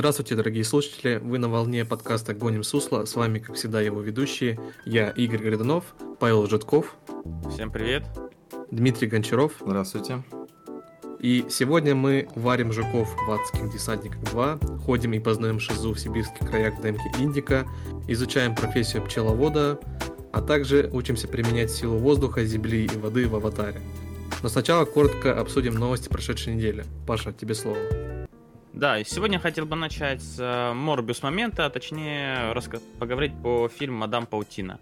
Здравствуйте, дорогие слушатели! Вы на волне подкаста «Гоним Сусло». С вами, как всегда, его ведущие. Я Игорь Гридунов, Павел Житков. Всем привет! Дмитрий Гончаров. Здравствуйте! И сегодня мы варим жуков в «Адских десантниках 2», ходим и познаем шизу в сибирских краях в демке Индика, изучаем профессию пчеловода, а также учимся применять силу воздуха, земли и воды в аватаре. Но сначала коротко обсудим новости прошедшей недели. Паша, тебе слово. Да, и сегодня я хотел бы начать с Морбиус момента, а точнее поговорить по фильму «Мадам Паутина».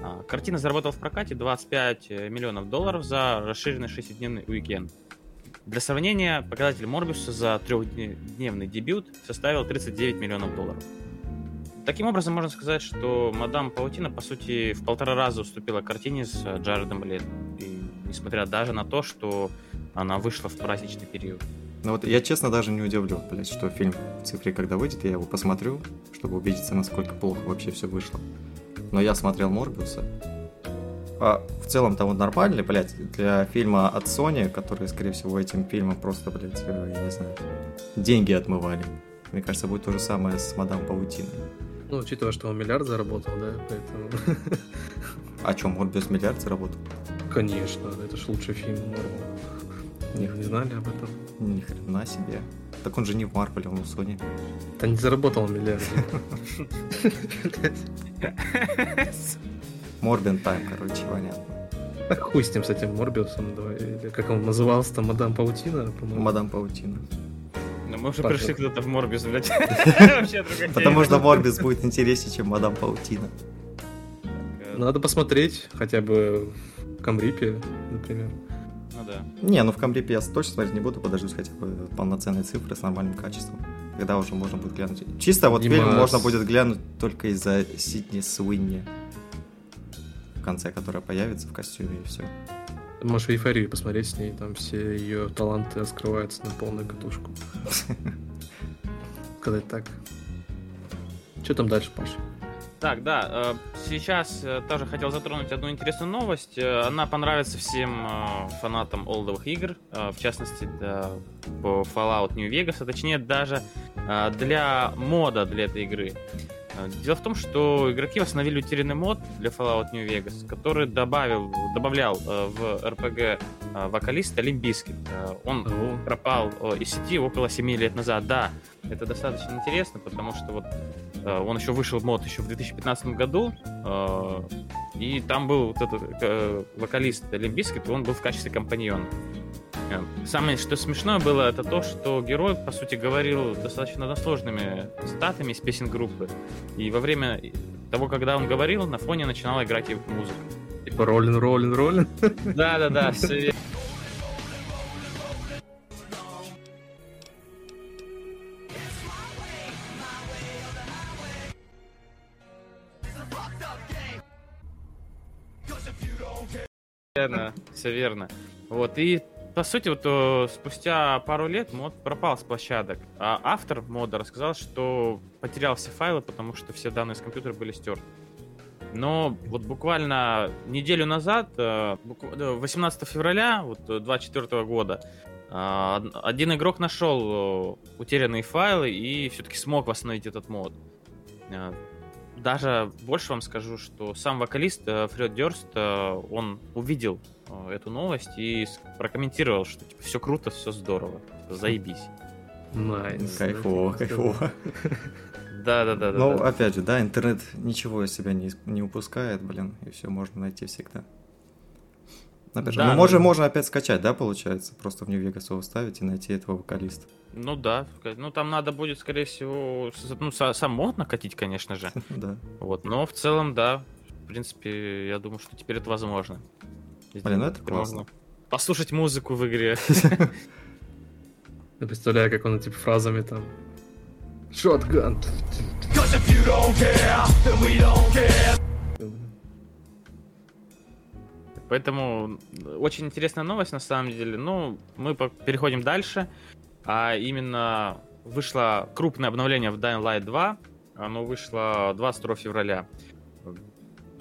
А, картина заработала в прокате 25 миллионов долларов за расширенный шестидневный уикенд. Для сравнения, показатель Морбиуса за трехдневный дебют составил 39 миллионов долларов. Таким образом, можно сказать, что «Мадам Паутина», по сути, в полтора раза уступила картине с Джаредом Летом. И несмотря даже на то, что она вышла в праздничный период. Ну вот я честно даже не удивлю, блядь, что фильм в цифре, когда выйдет, я его посмотрю, чтобы убедиться, насколько плохо вообще все вышло. Но я смотрел Морбиуса. А в целом там вот нормальный, блядь, для фильма от Sony, который, скорее всего, этим фильмом просто, блядь, э, я не знаю, деньги отмывали. Мне кажется, будет то же самое с Мадам Паутиной. Ну, учитывая, что он миллиард заработал, да, поэтому... А что, Морбиус миллиард заработал? Конечно, это ж лучший фильм Марвел. Не, не знали об этом? Ни хрена себе. Так он же не в Марвеле, он в Sony. Да не заработал миллиард. Морбин Тайм, короче, понятно. А хуй с ним, с этим Морбиусом, давай. Или как он назывался там, Мадам Паутина, по-моему. Мадам Паутина. Ну, мы уже пришли куда-то в Морбиус, блядь. Вообще другая Потому что Морбис будет интереснее, чем Мадам Паутина. Надо посмотреть хотя бы в Камрипе, например. Да. Не, ну в Камрипе я точно смотреть не буду, подождусь хотя бы полноценной цифры с нормальным качеством. Когда уже можно будет глянуть. Чисто вот Димас. фильм можно будет глянуть только из-за Сидни Суинни. В конце, которая появится в костюме и все. Можешь эйфорию посмотреть с ней, там все ее таланты раскрываются на полную катушку. Сказать так. Что там дальше, Паша? Так, да, э, сейчас э, тоже хотел затронуть одну интересную новость. Э, Она понравится всем фанатам олдовых игр, в частности, Fallout New Vegas, а точнее даже для мода для этой игры. Э, Дело в том, что игроки восстановили утерянный мод для Fallout New Vegas, который добавил, добавлял э, в RPG э, вокалиста Limp Bizkit. Он пропал из сети около 7 лет назад. Да, это достаточно интересно, потому что вот он еще вышел в мод еще в 2015 году, и там был вот этот вокалист Limp Bizkit, он был в качестве компаньона. Э, Самое, что смешное было, это то, что герой, по сути, говорил достаточно односложными цитатами из песен группы. И во время того, когда он говорил, на фоне начинала играть его музыка. типа роллин, роллин, роллин. Да-да-да, все верно. Верно, все верно. Вот, и по сути, вот э, спустя пару лет мод пропал с площадок. А автор мода рассказал, что потерял все файлы, потому что все данные с компьютера были стерты. Но вот буквально неделю назад, э, букв- э, 18 февраля вот, 24 года, э, од- один игрок нашел э, утерянные файлы и все-таки смог восстановить этот мод. Э, Даже больше вам скажу, что сам вокалист э, Фред Дёрст, э, он увидел э, эту новость и прокомментировал, что типа, все круто, все здорово, типа, заебись. Nice. Кайфово, кайфово. Да, да, да, да. Ну, да. опять же, да, интернет ничего из себя не, не упускает, блин, и все можно найти всегда. Опять же, Да, ну, ну- можно, можно опять скачать, да, получается? Просто в Нью-Вегас его ставить и найти этого вокалиста. Ну да, ну там надо будет, скорее всего, ну, са- сам мод накатить, конечно же. Да. Вот, но в целом, да, в принципе, я думаю, что теперь это возможно. Блин, ну это классно. можно Послушать музыку в игре. Я представляю, как он типа фразами там. Шотган. Поэтому очень интересная новость на самом деле. Ну, мы переходим дальше. А именно вышло крупное обновление в Dying Light 2. Оно вышло 22 февраля.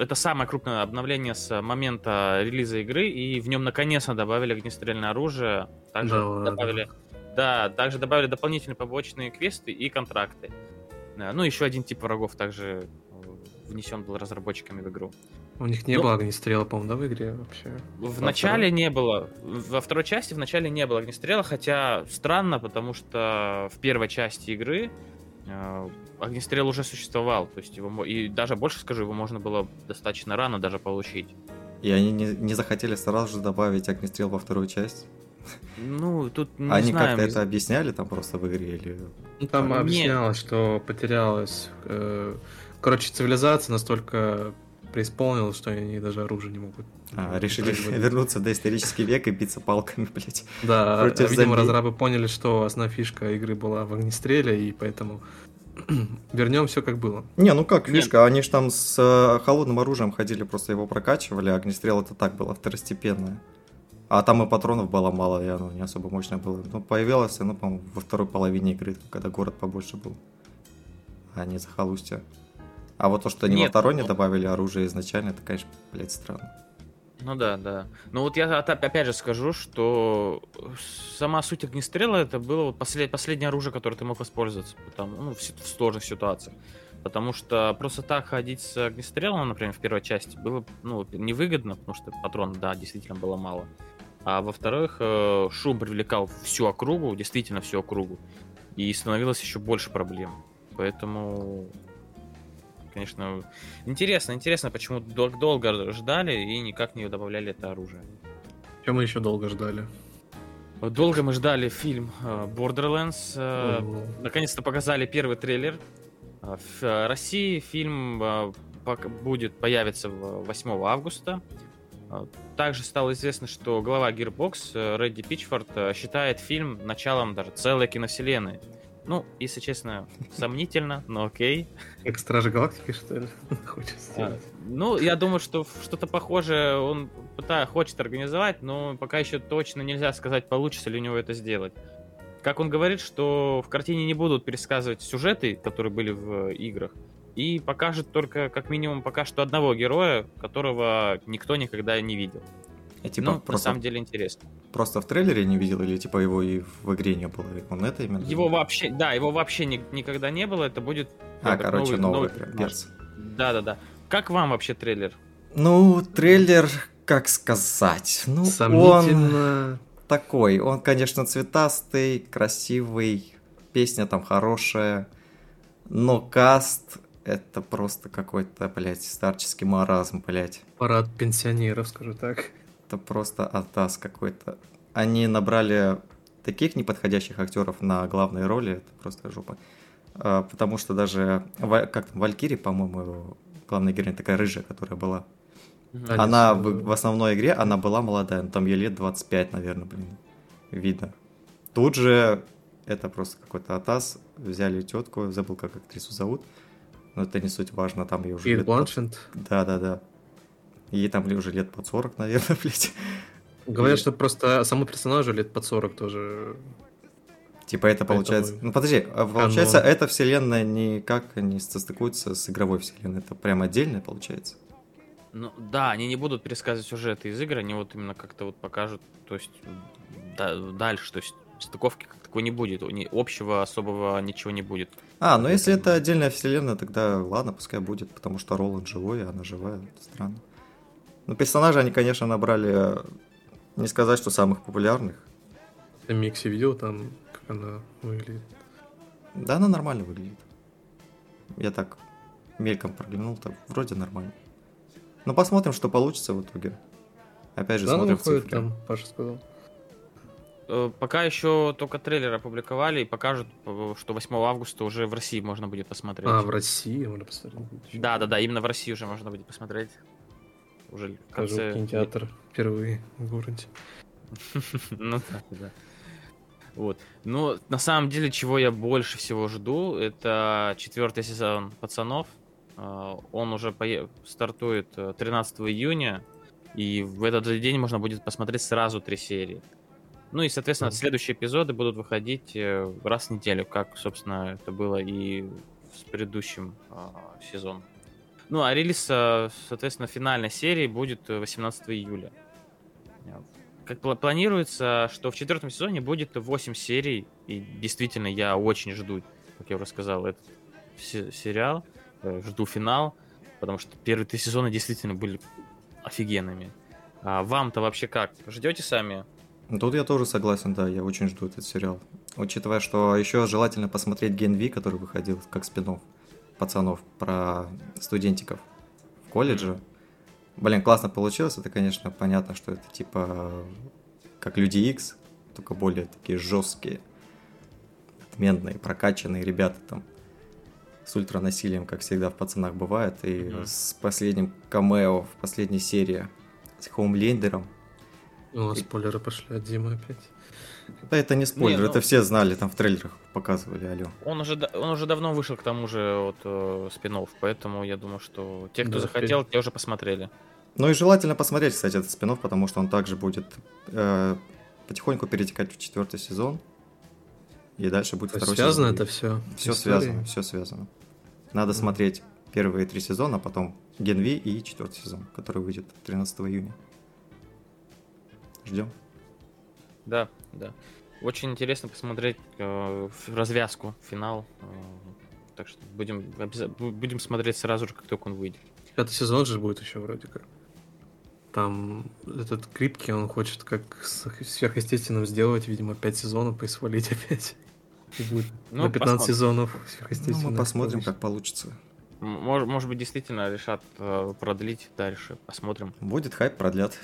Это самое крупное обновление с момента релиза игры, и в нем наконец-то добавили огнестрельное оружие. Также Да добавили Да, также добавили дополнительные побочные квесты и контракты. Да, ну, еще один тип врагов также э, внесен был разработчиками в игру. У них не Ну- было огнестрела, по-моему, да, в игре вообще? В Во начале второй? не было. Во второй части в начале не было огнестрела, хотя странно, потому что в первой части игры э, огнестрел уже существовал. То есть его и даже больше скажу, его можно было достаточно рано даже получить. И они не, не захотели сразу же добавить огнестрел во вторую часть. Ну, тут не они знаю. как-то это объясняли там просто в игре или... Ну, там Нет. объяснялось, что потерялась... э, Короче, цивилизация настолько преисполнилась, что они даже оружие не могут. А, решили вернуться в доисторический век и биться палками, блять. Да, против видимо, зомби. разрабы поняли, что основная фишка игры была в огнестреле, и поэтому вернем все как было. Не, ну как, Нет. фишка, они же там с э, холодным оружием ходили, просто его прокачивали, а огнестрел это так было второстепенное. А там и патронов было мало, и оно не особо мощное было. Ну, появилось оно, по-моему, во второй половине игры, когда город побольше был. А не захолустье. А вот то, что они во Нет, второй не ну- добавили оружие изначально, это, конечно, блядь, странно. Ну да, да. Ну вот я опять же скажу, что сама суть огнестрела это было послед- последнее оружие, которое ты мог воспользоваться потому, ну, в, в сложных ситуациях. Потому что просто так ходить с огнестрелом, например, в первой части, было ну, невыгодно, потому что патронов, да, действительно было мало. А во-вторых, э, шум привлекал всю округу, действительно всю округу. И становилось еще больше проблем. Поэтому, конечно, интересно, интересно, почему дол- долго ждали и никак не добавляли это оружие. Чем мы еще долго ждали? Долго мы ждали фильм э, Borderlands. э, Наконец-то показали первый трейлер. В э, России фильм будет появится в- 8 августа. Э, Также стало известно, что глава Gearbox Редди Пичфорд считает фильм началом даже целой киновселенной. Ну, если честно, сомнительно, но окей. Как Стражи Галактики, что ли, хочет А, сделать? Ну, я думаю, что что-то похожее он пыта- хочет организовать, но пока еще точно нельзя сказать, получится ли у него это сделать. Как он говорит, что в картине не будут пересказывать сюжеты, которые были в э, играх, и покажет только, как минимум, пока что одного героя, которого никто никогда не видел. И, типа, ну, на просто, самом деле интересно. просто в трейлере не видел, или типа его и в игре не было? Он это именно? Его вообще, да, его вообще ни- никогда не было, это будет... А, как короче, новый, прям, персонаж. перс. Да-да-да. Как вам вообще трейлер? Ну, трейлер, как сказать, ну, он Сомнительно. такой. Он, конечно, цветастый, красивый, песня там хорошая, но каст это просто какой-то, блядь, старческий маразм, блядь. Парад пенсионеров, скажу так. Это просто атас какой-то. Они набрали таких неподходящих актеров на главные роли, это просто жопа. А, Потому что даже, как там, Валькири, по-моему, главная героиня такая рыжая, которая была. Мгм. А, Она в, в основной игре, она была молодая, ну, там ей лет 25, наверное, блин, видно. Тут же это просто какой-то атас, взяли тетку, забыл, как актрису зовут, но это не суть важно, там ей уже Кейт Бланшет. Да-да-да. Ей там ли уже лет под 40, наверное, блядь. Говорят, И- что просто саму персонажу лет под 40 тоже. Типа это получается... Поэтому Ну подожди, а получается, оно- эта вселенная никак не состыкуется с игровой вселенной, это прям отдельно получается? Ну да, они не будут пересказывать сюжеты из игр, они вот именно как-то вот покажут, то есть да- дальше, то есть стыковки как такой не будет, ни- общего особого ничего не будет. А, ну если это отдельная вселенная, тогда ладно, пускай будет, потому что Роланд живой, а она живая, это странно. Ну, персонажи они, конечно, набрали, э, не сказать, что самых популярных. Ты Микси видел там, как она выглядит. Да, она нормально выглядит. Я так мельком проглянул, так вроде нормально. Ну, посмотрим, что получится в итоге. Опять же, Да, смотрим выходит цифры. там, Паша сказал. Э, Пока еще только трейлер опубликовали и покажут, э, что 8 августа уже в России можно будет посмотреть. А, в России можно посмотреть. Да, да, да, именно в России уже можно будет посмотреть. Уже в конце... кинотеатр впервые в городе. Ну да, да. Вот. Но на самом деле, чего я больше всего жду, это четвертый сезон пацанов. А, Он уже стартует э, 13 июня, и в этот же день можно будет посмотреть сразу три серии. Ну и, соответственно, следующие эпизоды будут выходить э, раз в неделю, как, собственно, это было и с предыдущим а, сезоном. Ну, а релиз, а, соответственно, финальной серии будет э, 18 июля. Э, как пла- планируется, что в четвертом сезоне будет 8 серий, и действительно я очень жду, как я уже сказал, этот се- сериал, э, жду финал, потому что первые три сезона действительно были офигенными. А вам-то вообще как? Ждете сами? Тут я тоже согласен, да, я очень жду этот сериал. Учитывая, что еще желательно посмотреть Ген Ви, который выходил как спин пацанов про студентиков в колледже. Блин, классно получилось. Это, конечно, понятно, что это типа как Люди Икс, только более такие жесткие, отменные, прокачанные ребята там с ультранасилием, как всегда в пацанах бывает. И Мгм. с последним камео в последней серии с Хоумлендером. О, спойлеры пошли от Димы опять. Да это не спойлер, Не, ну- это все знали, там в трейлерах показывали, алло. Он уже, он уже давно вышел к тому же вот, э, спин поэтому я думаю, что те, кто Да, захотел, те уже посмотрели. Ну и желательно посмотреть, кстати, этот спин потому что он также будет э, потихоньку перетекать в четвертый сезон. И дальше будет То второй связано сезон. это все? Все связано, все связано. Надо Мгм. смотреть первые три сезона, а потом Генви и четвертый сезон, который выйдет 13 июня. Ждем. Да, да. Очень интересно посмотреть э, развязку, финал. э, так что будем, будем смотреть сразу же, как только он выйдет. Пятый сезон же будет еще вроде как. Там этот Крипки, он хочет как сверхъестественным сделать, видимо, 5 сезонов и свалить опять. И будет Ну, на 15 посмотрим. сезонов Ну, сверхъестественное. мы посмотрим, как получится. Может, может быть, действительно решат э, продлить дальше. Посмотрим. Будет хайп, продлят,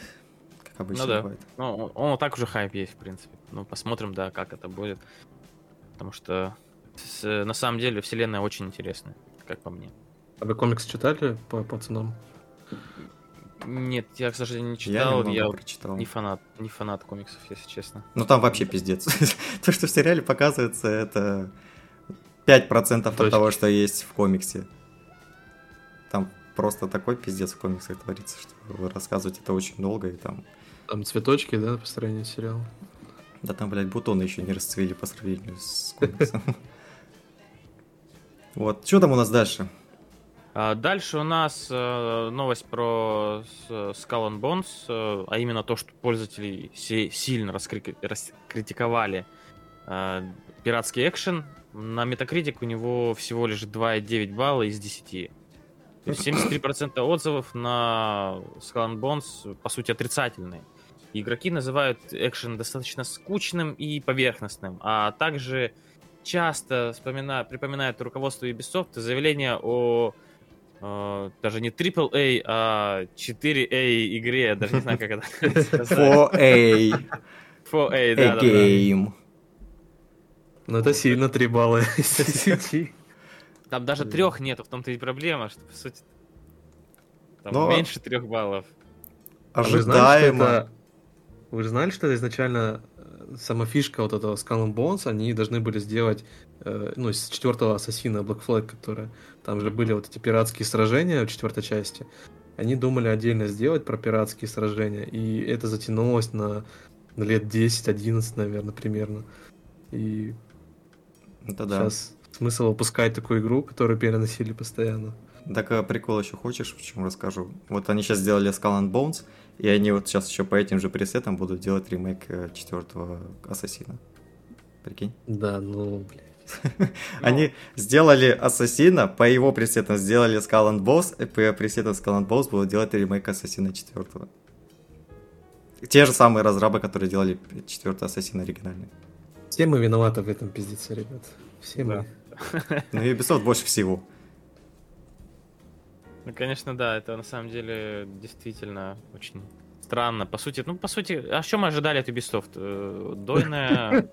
обычно Ну да. бывает. Ну, он, он так уже хайп есть, в принципе. Ну, посмотрим, да, как это будет. Потому что с- на самом деле вселенная очень интересная, как по мне. А вы комикс читали по пацанам? Нет, я, к сожалению, не Я читал. немного Я, прочитал. не фанат, не фанат комиксов, если честно. Ну там вообще пиздец. То, что в сериале показывается, это 5% от того, что есть в комиксе. Там просто такой пиздец в комиксах творится, что рассказывать это очень долго, и там... Там цветочки, да, по строению сериала? Да там, блядь, бутоны еще не расцвели по сравнению с комиксом. Вот, что там у нас дальше? А дальше у нас э, новость про с- Skull and Bones, э, а именно то, что пользователи сильно раскри- раскритиковали э, пиратский экшен. На Metacritic у него всего лишь 2,9 балла из 10. То есть 73% отзывов на Skull and Bones по сути отрицательные. Игроки называют экшен достаточно скучным и поверхностным, а также часто вспомина- припоминают руководство Ubisoft заявление о э, даже не AAA, а 4A игре, я даже не знаю, как это сказать. 4A, 4A, a да, да, да. game. Ну это сильно 3 балла из 10. Там даже трех нету, в том-то и проблема, что по сути там Но- меньше трех баллов. А вы знали, что Ожидаемо. Вы же знали, что изначально э, сама фишка вот этого Skull and Bones, они должны были сделать, э, ну, с четвертого ассасина Black Flag, которая... Там же были вот эти пиратские сражения в четвертой части. Они думали отдельно сделать про пиратские сражения, и это затянулось на, на лет 10-11, наверное, примерно. И Это да. сейчас смысл выпускать такую игру, которую переносили постоянно. Так а прикол еще хочешь, в чем расскажу? Вот они сейчас сделали Skull and Bones, и они вот сейчас еще по этим же пресетам будут делать ремейк э, четвертого Ассасина. Прикинь? Да, ну, блядь. Они сделали Ассасина, по его пресетам сделали Skull and Bones, и по пресетам Skull and Bones будут делать ремейк Ассасина четвертого. Те же самые разрабы, которые делали четвертый Ассасин оригинальный. Все мы виноваты в этом пиздеце, ребят. Все мы. Ну и Ubisoft больше всего. Ну, конечно, да, это на самом деле действительно очень странно. По сути, ну, по сути, а что мы ожидали от Ubisoft? Э, Дойная...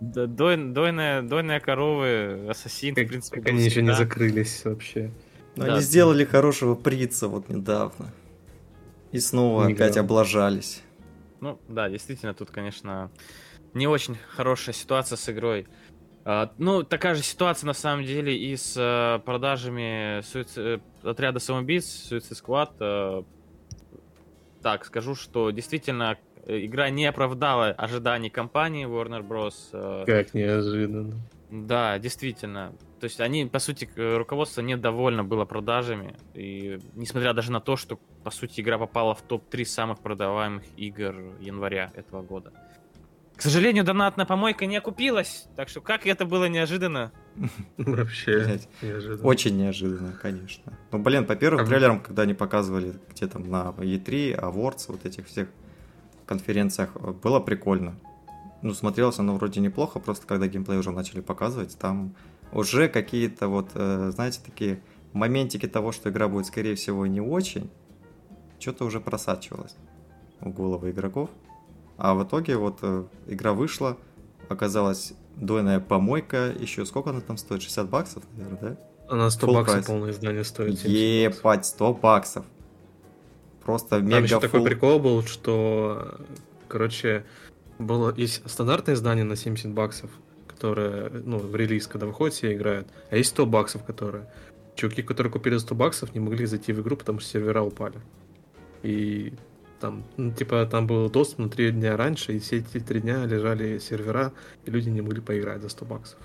Дойная дойная коровы, ассасин, в принципе, они еще не закрылись вообще. Но Да. они сделали хорошего прица вот недавно. И снова опять облажались. Ну, да, действительно, тут, конечно, не очень хорошая ситуация с игрой. А, ну, такая же ситуация, на самом деле, и с э, продажами суици- э, отряда самоубийц, Suicide Squad. Э, так, скажу, что действительно игра не оправдала ожиданий компании Warner Bros. Как неожиданно. да, действительно. То есть они, по сути, руководство недовольно было продажами. И несмотря даже на то, что, по сути, игра попала в топ-3 самых продаваемых игр января этого года. К сожалению, донатная помойка не окупилась. Так что как это было неожиданно. Вообще неожиданно. Очень неожиданно, конечно. Ну, блин, по первым вы- трейлерам, когда они показывали где там на E3, Awards, вот этих всех конференциях, было прикольно. Ну, смотрелось оно вроде неплохо, просто когда геймплей уже начали показывать, там уже какие-то вот, э, знаете, такие моментики того, что игра будет, скорее всего, не очень, что-то уже просачивалось в головы игроков. А в итоге вот э, игра вышла, оказалась дойная помойка, еще сколько она там стоит? 60 баксов, наверное, да? Она 100 Full баксов price. полное издание стоит. 70 баксов. Ебать, 100 баксов. Просто Там мега еще такой фулл- прикол был, что, короче, было есть стандартное издание на 70 баксов, которое, ну, в релиз, когда выходит, все играют, а есть 100 баксов, которые... Чуваки, которые купили за 100 баксов, не могли зайти в игру, потому что сервера упали. И там, ну, типа, там был доступ на 3 дня раньше, и все эти 3 дня лежали сервера, и люди не могли поиграть за 100 баксов.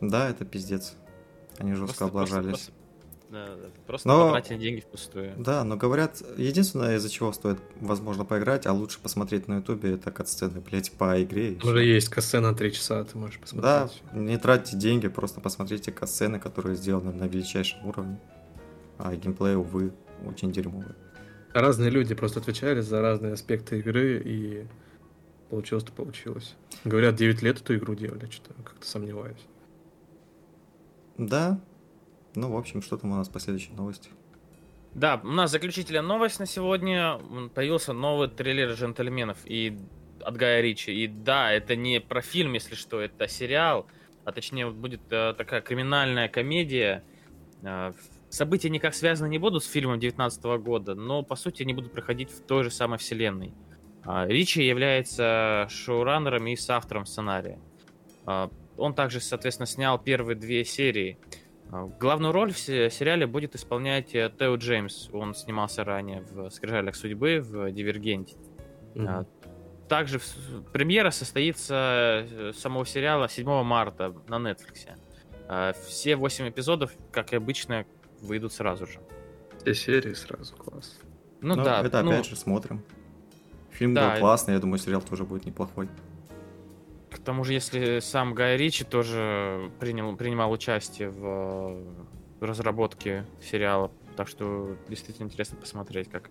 Да, это пиздец. Они жестко Просто- просто- облажались. Просто, да, да, просто Но- потратили деньги впустую. Да, но говорят, единственное, из-за чего стоит, возможно, поиграть, а лучше посмотреть на ютубе, это катсцены, блять, по игре. уже есть кассе на 3 часа, ты можешь Да, посмотреть. не тратьте деньги, просто посмотрите катсцены, которые сделаны на величайшем уровне. А геймплей, увы, очень дерьмовый. Разные люди просто отвечали за разные аспекты игры, и получилось, то получилось. Говорят, 9 лет эту игру делали, что-то как-то сомневаюсь. Да, ну, в общем, что там у нас по следующей новости? Да, у нас заключительная новость на сегодня. Появился новый трейлер «Джентльменов» и от Гая Ричи. И да, это не про фильм, если что, это сериал. А точнее, будет э, такая криминальная комедия. События никак связаны не будут с фильмом 19 года, но по сути они будут проходить в той же самой вселенной. А, Ричи является шоураннером и соавтором сценария. А, Он также, соответственно, снял первые две серии. А, Главную роль в се- сериале будет исполнять э, Тео Джеймс. Он снимался ранее в «Скрижалях судьбы», в «Дивергенте». А, Также премьера состоится э, самого сериала 7 марта на Netflix. Все восемь эпизодов, как и обычно, выйдут сразу же. Все серии сразу, класс. Ну, Ну, да, это ну, опять же смотрим. Фильм Да, был классный, я думаю, сериал тоже будет неплохой. к тому же, если сам Гай Ричи тоже принял, принимал участие в разработке сериала, так что действительно интересно посмотреть, как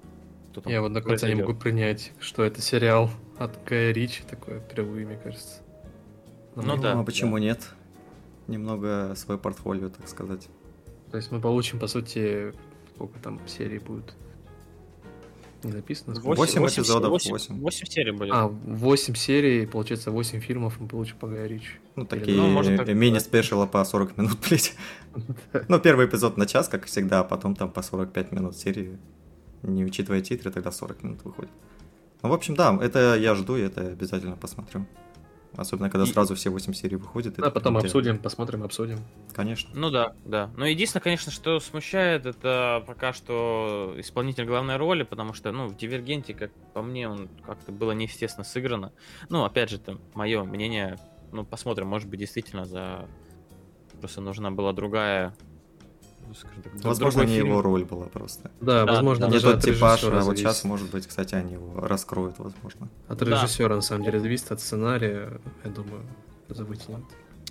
кто там Я вот до конца не могу принять, что это сериал от Гая Ричи, такое впервые, мне кажется. Ну да, а почему нет? Немного свое портфолио, так сказать. То есть мы получим, по сути, сколько там серий будет? Не написано? сколько? Восемь эпизодов, восемь- восемь. восемь серий будет. А, 8 серий, получается, 8 фильмов мы получим по Гая Ричи. Ну, такие ну, можно так мини-спешила по 40 минут, блять. Ну, первый эпизод на час, как всегда, а потом там по 45 минут серии. Не учитывая титры, тогда 40 минут выходит. Ну, в общем, да, это я жду, и это обязательно посмотрю. Особенно, когда И- сразу все 8 серий выходят. А это потом интересно. обсудим, посмотрим, обсудим. Конечно. Ну да, да. Но единственное, конечно, что смущает, это пока что исполнитель главной роли, потому что, ну, в Дивергенте, как по мне, он как-то было неестественно сыграно. Ну, опять же, это мое мнение. Ну, посмотрим, может быть, действительно за... Просто нужна была другая... ну, скажем так, Возможно, не фильм. его роль была просто. Да, Да, возможно, да. Не тот от типаж, а вот сейчас, может быть, кстати, они его раскроют, возможно. От Да. режиссера, на самом деле, зависит от сценария, я думаю, вытянет.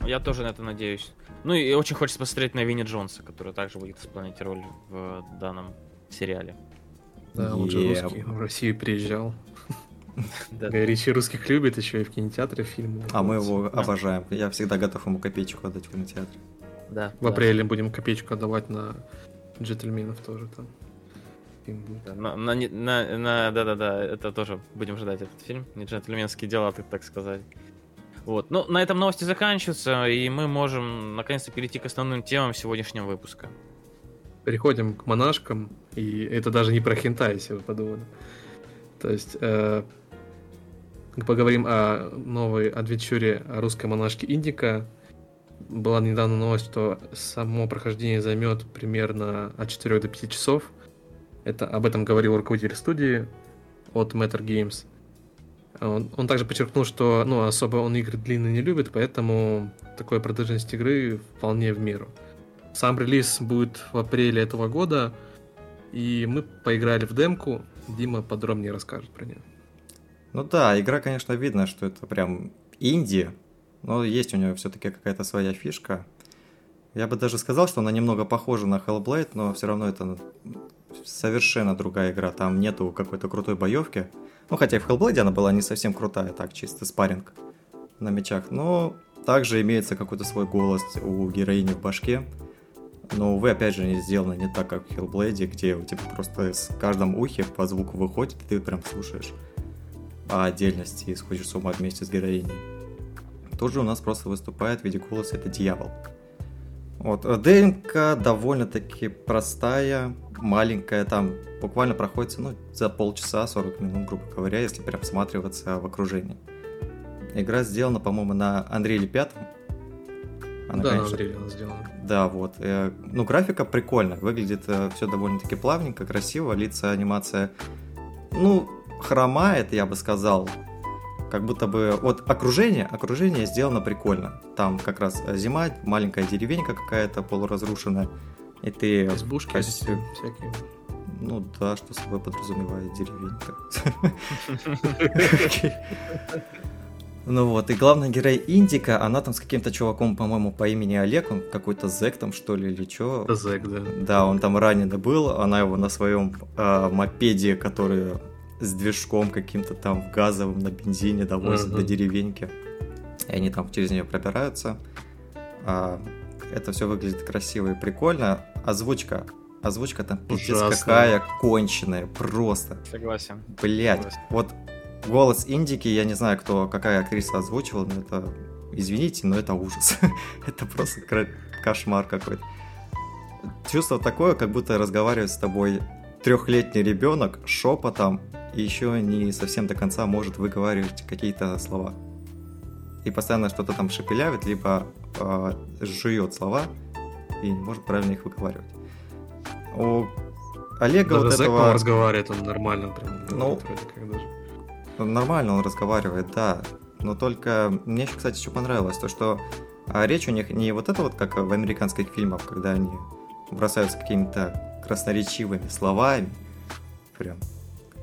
Я тоже на это надеюсь. Ну и очень хочется посмотреть на Винни Джонса, который также будет исполнять роль в данном сериале. Да, он же русский, в Россию приезжал. Да. Гай Ричи русских любит, еще и в кинотеатре фильмы. А мы его Да. обожаем. Я всегда готов ему копеечку отдать в кинотеатре. Да, В апреле будем копеечку отдавать на джентльменов тоже там. Фильм будет. Да, на, на, на, на- да-да-да, это тоже будем ждать этот фильм. Не джентльменские дела, так, так сказать. Вот. Ну, на этом новости заканчиваются, и мы можем наконец-то перейти к основным темам сегодняшнего выпуска. Переходим к монашкам, и это даже не про хентай, если вы подумали. То есть э, поговорим о новой адвенчуре о русской монашке Индика. Была недавно новость, что само прохождение займет примерно от 4 до 5 часов. Это об этом говорил руководитель студии от Matter Games. Он, он также подчеркнул, что ну, особо он игры длинные не любит, поэтому такой продолжительность игры вполне в меру. Сам релиз будет в апреле этого года, и мы поиграли в демку. Дима подробнее расскажет про нее. Ну да, игра, конечно, видно, что это прям инди, но есть у нее все-таки какая-то своя фишка. Я бы даже сказал, что она немного похожа на Hellblade, но все равно это совершенно другая игра. Там нету какой-то крутой боевки. Ну, хотя и в Hellblade она была не совсем крутая, так, чисто спарринг на мечах. Но также имеется какой-то свой голос у героини в башке. Но, увы, опять же, не сделано не так, как в Hellblade, где у тебя просто с каждом ухе по звуку выходит, и ты прям слушаешь по отдельности и сходишь с ума вместе с героиней. Тут же у нас просто выступает в виде голоса это дьявол. Вот, э, ДНК довольно-таки простая, маленькая, там буквально проходится ну, за полчаса, 40 минут, грубо говоря, если прям всматриваться в окружение. Игра сделана, по-моему, на Unreal 5. Она, да, конечно, на Unreal она сделана. Да, вот. Э, ну, графика прикольная, выглядит э, все довольно-таки плавненько, красиво, лица, анимация, ну, хромает, я бы сказал, как будто бы вот окружение, окружение сделано прикольно. Там как раз зима, маленькая деревенька какая-то полуразрушенная, и ты... Избушки костюм, всякие. Ну да, что собой подразумевает деревенька. Ну вот, и главный герой Индика, она там с каким-то чуваком, по-моему, по имени Олег, он какой-то зэк там, что ли, или что? Зэк, да. Да, он там раненый был, она его на своем э, мопеде, который с движком каким-то там газовым на бензине довозят uh-huh. до деревеньки. И они там через нее пробираются. А, это все выглядит красиво и прикольно. Озвучка. Озвучка там пиздец какая конченая, просто. Согласен. Блять. Вот голос Индики, я не знаю, кто, какая актриса озвучивала, но это, извините, но это ужас. это просто кошмар какой-то. Чувство такое, как будто разговаривает с тобой трехлетний ребенок шепотом еще не совсем до конца может выговаривать какие-то слова. И постоянно что-то там шепелявит, либо э, жует слова и не может правильно их выговаривать. У Олега даже вот этого... разговаривает, он нормально прям ну, даже. Нормально он разговаривает, да. Но только мне еще, кстати, что понравилось, то что а речь у них не вот это вот, как в американских фильмах, когда они бросаются какими-то красноречивыми словами, прям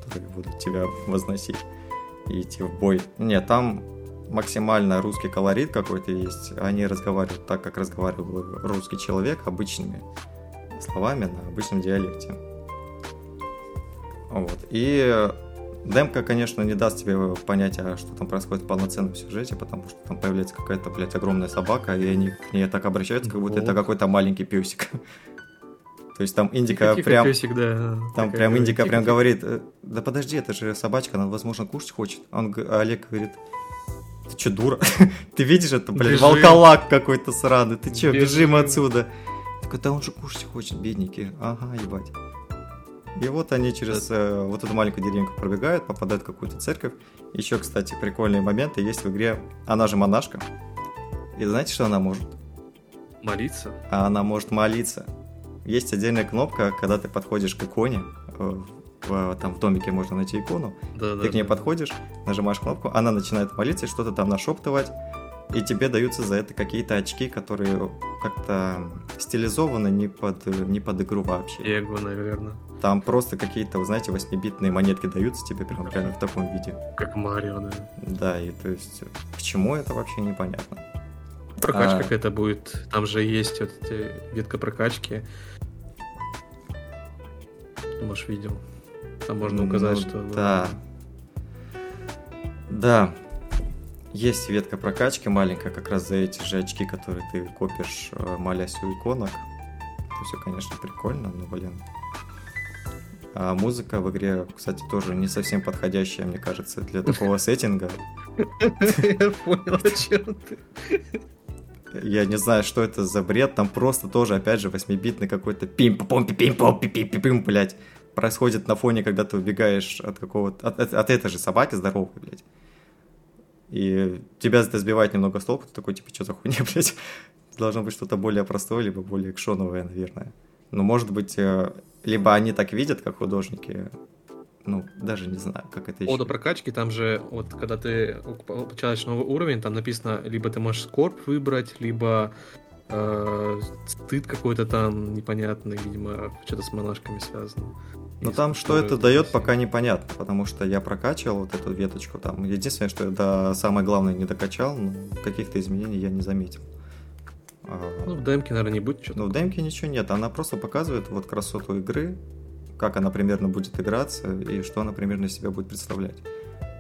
которые будут тебя возносить и идти в бой. Нет, там максимально русский колорит какой-то есть. Они разговаривают так, как разговаривал русский человек, обычными словами на обычном диалекте. Вот. И демка, конечно, не даст тебе понять, а что там происходит в полноценном сюжете, потому что там появляется какая-то, блядь, огромная собака, и они к ней так обращаются, как будто вот. это какой-то маленький песик. То есть там Индика тихо, прям... Песик, да. Там прям говорит, Индика тихо, прям тихо. говорит, «Э, да подожди, это же собачка, она, возможно, кушать хочет. А он, а Олег говорит, ты что, дура? ты видишь это, блядь, волколак какой-то сраный, ты что, бежим отсюда. Такой, да он же кушать хочет, бедненький. Ага, ебать. И вот они через э, вот эту маленькую деревеньку пробегают, попадают в какую-то церковь. Еще, кстати, прикольные моменты есть в игре. Она же монашка. И знаете, что она может? Молиться? А она может молиться есть отдельная кнопка, когда ты подходишь к иконе, э, в, там в домике можно найти икону, да, ты да, к ней да. подходишь, нажимаешь кнопку, она начинает молиться, что-то там нашептывать, и тебе даются за это какие-то очки, которые как-то стилизованы не под, не под игру вообще. Эго, наверное. Там просто какие-то, вы знаете, 8-битные монетки даются тебе прям реально в таком виде. Как Марио, да. Да, и то есть к чему это вообще непонятно. Прокачка а... какая-то будет. Там же есть вот эти ветка прокачки. Может, видел. Там можно указать, ну, что... Да. Да. Есть ветка прокачки маленькая, как раз за эти же очки, которые ты копишь, э, молясь у иконок. Это все, конечно, прикольно, но, блин. А музыка в игре, кстати, тоже не совсем подходящая, мне кажется, для такого сеттинга. Я понял, о чем ты. Я не знаю, что это за бред. Там просто тоже, опять же, 8-битный какой-то пим пом пим пим пом пим пим пим блядь. Происходит на фоне, когда ты убегаешь от какого-то... От, от, от этой же собаки здоровой, блядь. И тебя это сбивает немного с толку. Ты такой, типа, что за хуйня, блядь? Должно быть что-то более простое, либо более экшоновое, наверное. Но, может быть, э, либо они так видят, как художники, ну, даже не знаю, как это еще. О, до прокачки, там же, вот, когда ты получаешь новый уровень, там написано, либо ты можешь скорб выбрать, либо э, стыд какой-то там непонятный, видимо, что-то с монашками связано. Но там что это дает, пока непонятно, потому что я прокачивал вот эту веточку там. Единственное, что я до самое главное не докачал, но каких-то изменений я не заметил. А, ну, в демке, наверное, не будет ничего. Ну, в демке ничего нет. Она просто показывает вот красоту игры, как она примерно будет играться и что она примерно из себя будет представлять.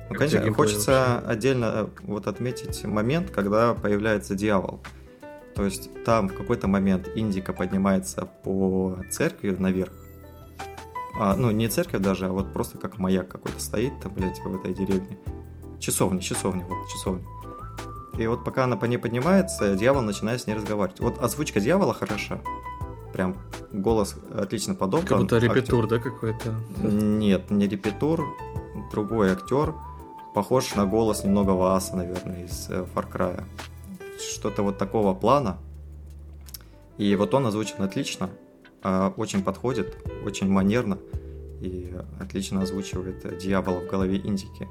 Ну, конечно, хочется вообще? отдельно э, вот отметить момент, когда появляется дьявол. То есть там в какой-то момент Индика поднимается по церкви наверх, а, ну, не церковь даже, а вот просто как маяк какой-то стоит там, блядь, в этой деревне. Часовня, часовня, вот, часовня. И вот пока она по ней поднимается, дьявол начинает с ней разговаривать. Вот озвучка дьявола хороша. Прям голос отлично подобран. Как будто репетур, актер. да, какой-то? Нет, не репетур, другой актер. Похож на голос немного Вааса, наверное, из э, Far Cry. Что-то вот такого плана. И вот он озвучен отлично. А, очень подходит, очень манерно и отлично озвучивает дьявола в голове Индики.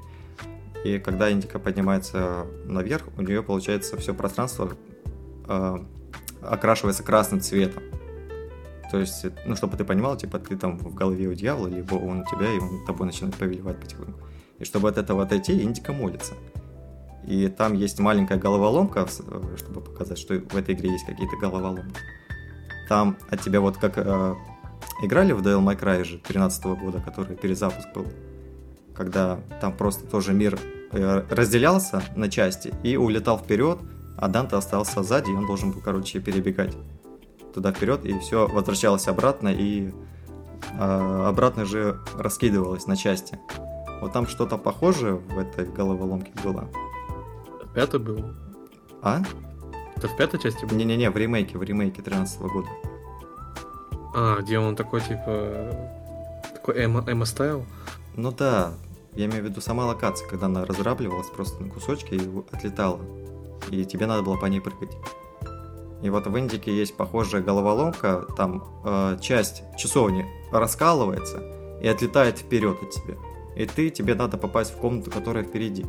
И когда Индика поднимается наверх, у нее получается все пространство э, окрашивается красным цветом. То есть, ну, чтобы ты понимал, типа, ты там в голове у дьявола, либо он у тебя, и он тобой начинает повелевать потихоньку. И чтобы от этого отойти, Индика молится. И там есть маленькая головоломка, чтобы показать, что в этой игре есть какие-то головоломки. Там от тебя вот как э, играли в Devil May Cry же 13 года, который перезапуск был, когда там просто тоже мир э, разделялся на части и улетал вперед, а Данте остался сзади, и он должен был, короче, перебегать туда вперед, и все возвращалось обратно, и э, обратно же раскидывалось на части. Вот там что-то похожее в этой головоломке было. Это было. А? Это в пятой части было? Не-не-не, в ремейке, в ремейке 13 года. А, где он такой, типа... Такой эмо-стайл? Ну да, я имею в виду сама локация, когда она разрабливалась просто на кусочки и отлетала. И тебе надо было по ней прыгать. И вот в Индике есть похожая головоломка, там э, часть часовни раскалывается и отлетает вперед от тебя. И ты, тебе надо попасть в комнату, которая впереди.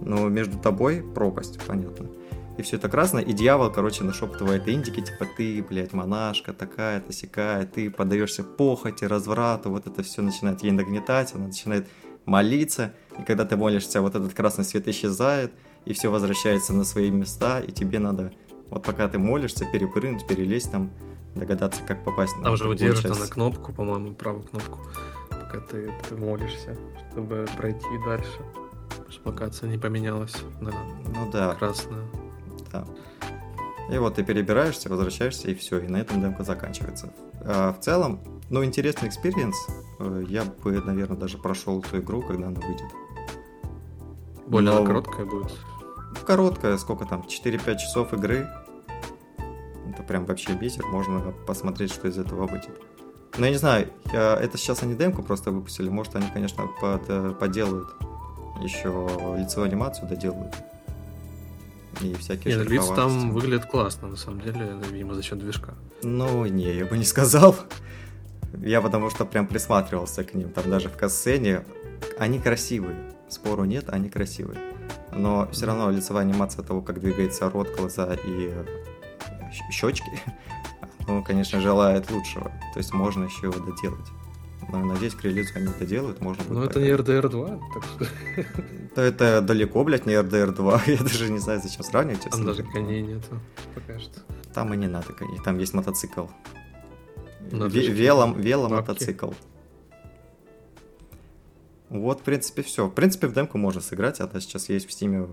Но между тобой пропасть, понятно и все это красное, и дьявол, короче, нашептывает индики, типа, ты, блядь, монашка такая-то, сякая, ты подаешься похоти, разврату, вот это все начинает ей нагнетать, она начинает молиться, и когда ты молишься, вот этот красный свет исчезает, и все возвращается на свои места, и тебе надо, вот пока ты молишься, перепрыгнуть, перелезть там, догадаться, как попасть там на же удерживает на кнопку, по-моему, правую кнопку, пока ты, ты молишься, чтобы пройти дальше. Чтобы локация не поменялась на ну, да. красную. Да. И вот ты перебираешься, возвращаешься, и все, и на этом демка заканчивается. А в целом, ну, интересный experience. Э, я бы, наверное, даже прошел эту игру, когда она выйдет. Более Но... короткая будет? Короткая, сколько там, 4-5 часов игры. Это прям вообще бисер, можно посмотреть, что из этого выйдет. Но я не знаю, я... это сейчас они демку просто выпустили, может они, конечно, под... Э, поделают еще лицевую анимацию доделают и всякие Нет, лица там выглядят классно, на самом деле, видимо, за счет движка. Ну, не, я бы не сказал. Я потому что прям присматривался к ним. Там даже в касцене они красивые. Спору нет, они красивые. Но все равно лицевая анимация того, как двигается рот, глаза и щечки, ну, конечно, желает лучшего. То есть можно еще его доделать. Но надеюсь, к релизу они это делают, можно будет. Ну это не RDR 2, так что... Да это далеко, блядь, не RDR 2. Я даже не знаю, зачем сравнивать. Там даже коней нету, пока что. Там и не надо коней, там есть мотоцикл. Велом, веломотоцикл. Вот, в принципе, все. В принципе, в демку можно сыграть, она сейчас есть в стиме.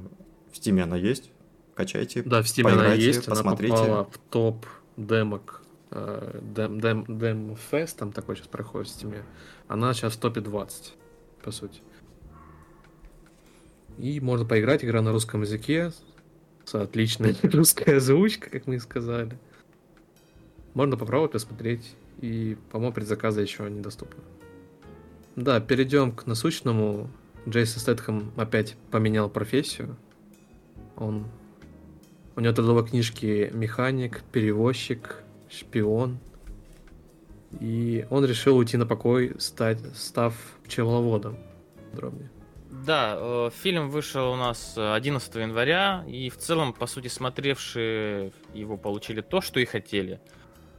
В стиме она есть. Качайте. Да, в стиме она есть, посмотрите. она попала в топ демок Дэм, Дэм, Дэм Fest, там такой сейчас проходит в стиме, она сейчас в топе 20, по сути. И можно поиграть, игра на русском языке, с отличной русской озвучкой, как мы и сказали. Можно попробовать посмотреть, и, по-моему, предзаказы еще недоступны. Да, перейдем к насущному. Джейсон Стэтхэм опять поменял профессию. Он... У него трудовой книжки механик, перевозчик, шпион. И он решил уйти на покой, стать, став пчеловодом. Подробнее. Да, э, фильм вышел у нас 11 января, и в целом, по сути, смотревшие его получили то, что и хотели.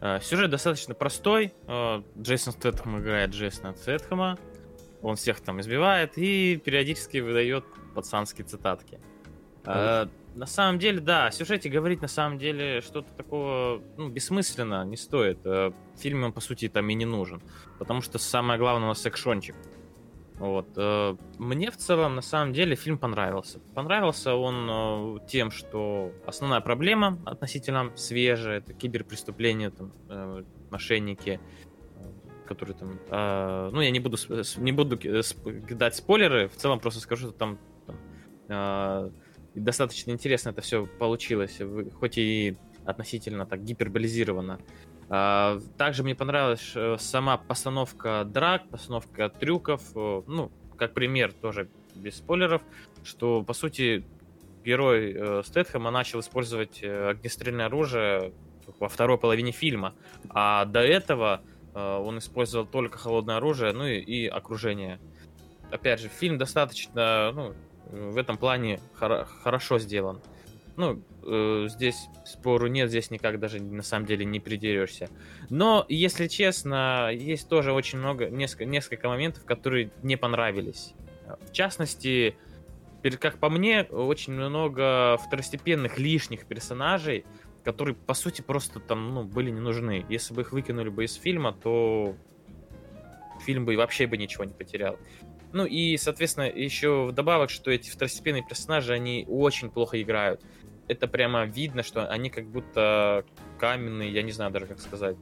Э, сюжет достаточно простой. Э, Джейсон Стэтхэм играет Джейсона Стэтхэма. Он всех там избивает и периодически выдает пацанские цитатки. Э, на самом деле, да, о сюжете говорить на самом деле что-то такого ну, бессмысленно не стоит. Э, фильм по сути, там и не нужен. Потому что самое главное у нас экшончик. Вот. Э, мне в целом, на самом деле, фильм понравился. Понравился он э, тем, что основная проблема относительно свежая, это киберпреступления, там, мошенники, которые там... Ну, я не буду, не буду дать спойлеры, в целом просто скажу, что там, там достаточно интересно это все получилось, хоть и относительно так гиперболизировано. А, также мне понравилась э, сама постановка драк, постановка трюков. Э, ну, как пример, тоже без спойлеров, что, по сути, герой э, Стэтхэма начал использовать огнестрельное оружие во второй половине фильма. А до этого он использовал только холодное оружие, ну и, и окружение. Опять же, фильм достаточно, ну, в этом плане хор- хорошо сделан. Ну, э, здесь спору нет, здесь никак даже на самом деле не придерешься. Но, если честно, есть тоже очень много, несколько, несколько моментов, которые не понравились. В частности, как по мне, очень много второстепенных лишних персонажей, которые, по сути, просто там, ну, были не нужны. Если бы их выкинули бы из фильма, то фильм бы вообще бы ничего не потерял. Ну и, соответственно, еще вдобавок, что эти второстепенные персонажи, они очень плохо играют это прямо видно, что они как будто каменные, я не знаю даже как сказать.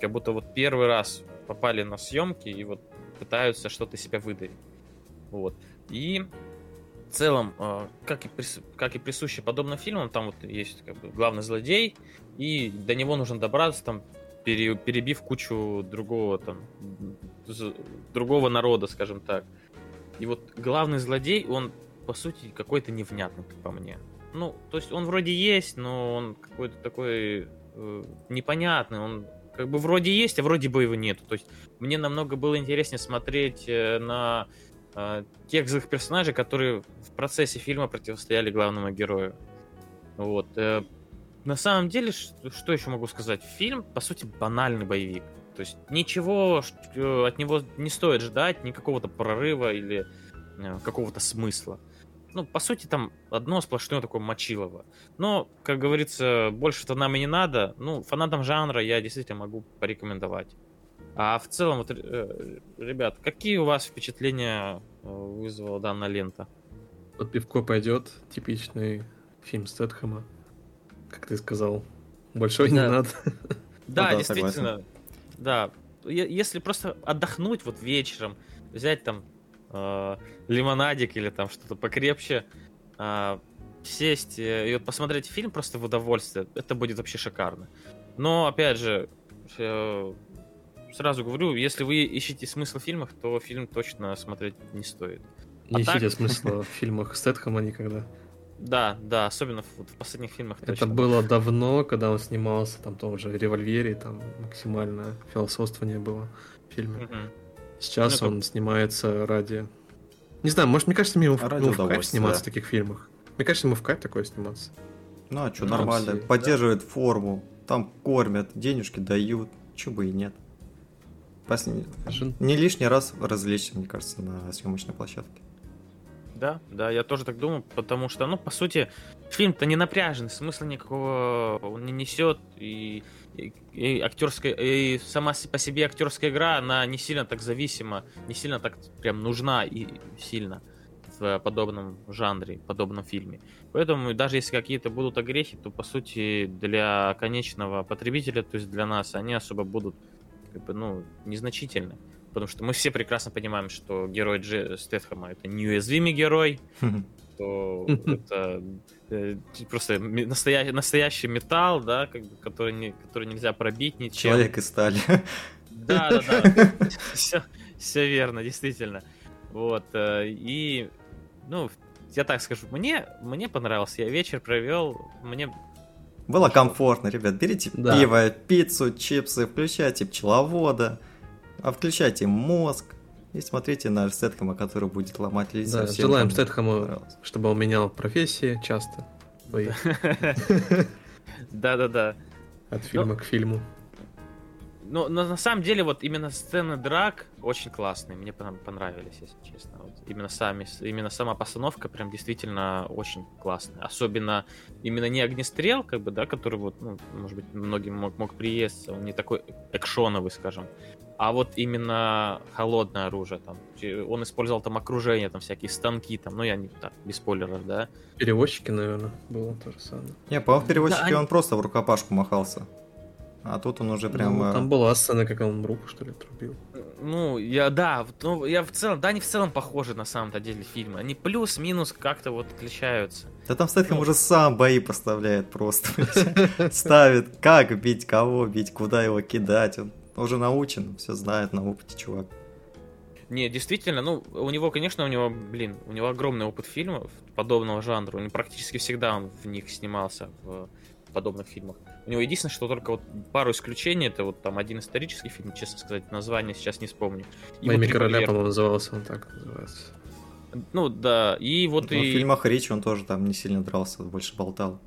Как будто вот первый раз попали на съемки и вот пытаются что-то себя выдавить. Вот. И в целом, э, как и, прис... как и присуще подобным фильмам, там вот есть как бы главный злодей, и до него нужно добраться, там, пере... перебив кучу другого там, другого народа, скажем так. И вот главный злодей, он, по сути, какой-то невнятный, по мне. Ну, то есть он вроде есть, но он какой-то такой э, непонятный. Он как бы вроде есть, а вроде бы его нету. То есть мне намного было интереснее смотреть э, на э, тех злых персонажей, которые в процессе фильма противостояли главному герою. Вот. Э, на самом деле, что еще могу сказать? Фильм, по сути, банальный боевик. То есть ничего э, от него не стоит ждать, никакого-то прорыва или э, какого-то смысла ну, по сути, там одно сплошное такое мочилово. Но, как говорится, больше-то нам и не надо. Ну, фанатам жанра я действительно могу порекомендовать. А в целом, вот, э, ребят, какие у вас впечатления вызвала данная лента? Под пивко пойдет типичный фильм Стэтхэма, как ты сказал. Большой да. не надо. Да, ну, да действительно. Да. Если просто отдохнуть вот вечером, взять там э, лимонадик или там что-то покрепче, э, сесть и вот посмотреть фильм просто в удовольствие, это будет вообще шикарно. Но, опять же, э, сразу говорю, если вы ищете смысл в фильмах, то фильм точно смотреть не стоит. Не а ищите так... смысла в фильмах Стэтхэма никогда. Да, да, особенно в, в последних фильмах. Это точно. было давно, когда он снимался, там том же револьвере, там максимальное философствование было в фильме. Угу. Сейчас ну, он это... снимается ради... Не знаю, может, мне кажется, ему, ради ему в кайф сниматься в таких фильмах. Мне кажется, ему в кайф такое сниматься. Ну, а что, ну, нормально. Все... Поддерживает да. форму, там кормят, денежки дают, чё бы и нет. Пос... Не лишний раз развлечься, мне кажется, на съемочной площадке. Да, да, я тоже так думаю, потому что, ну, по сути, фильм-то не напряжен, смысла никакого он не несет, и и, актерская, и сама по себе актерская игра, она не сильно так зависима, не сильно так прям нужна и сильно в подобном жанре, подобном фильме. Поэтому даже если какие-то будут огрехи, то по сути для конечного потребителя, то есть для нас, они особо будут как бы, ну, незначительны. Потому что мы все прекрасно понимаем, что герой Дж... Стэтхэма это неуязвимый герой, что это э, просто настоящий, настоящий металл, да, как бы, который, не, который нельзя пробить ничем. Человек из стали. Да, да, да. Все, все верно, действительно. Вот. Э, и, ну, я так скажу, мне, мне понравился. Я вечер провел, мне Было комфортно, ребят. Берите Да. пиво, пиццу, чипсы, включайте пчеловода, а включайте мозг и смотрите на Сетхэма, который будет ломать лица. Да, всем, желаем Стэтхэму, чтобы он менял профессии часто. Да-да-да. От фильма к фильму. Ну, но на самом деле, вот именно сцены драк очень классные, мне пон- понравились, если честно. Вот именно сами, именно сама постановка прям действительно очень классная. Особенно именно не огнестрел, как бы, да, который вот, ну, может быть, многим мог, мог приесться, он не такой экшоновый, скажем. А вот именно холодное оружие, там, он использовал там окружение, там всякие станки, там, ну я не так, без спойлеров, да. Перевозчики, наверное, было то же самое. Не, по-моему, в переводчике Да, они- он просто в рукопашку махался. А тут он уже прям... Ну, там была сцена, как он руку, что ли, отрубил. Ну, я, да, ну, я в целом, да, они в целом похожи на самом-то деле фильмы. Они плюс-минус как-то вот отличаются. Да там Стэтхэм Ну. уже сам бои поставляет просто. Ставит, как бить, кого бить, куда его кидать. Он уже научен, все знает на опыте, чувак. Не, действительно, ну, у него, конечно, у него, блин, у него огромный опыт фильмов подобного жанра. Он практически всегда он в них снимался, в подобных фильмах. У него единственное, что только вот пару исключений, это вот там один исторический фильм, честно сказать, название сейчас не вспомню. И Моими вот короля, по-моему, назывался он так называется. Ну, да, и вот Но в и... фильмах Ричи он тоже там не сильно дрался, больше болтал.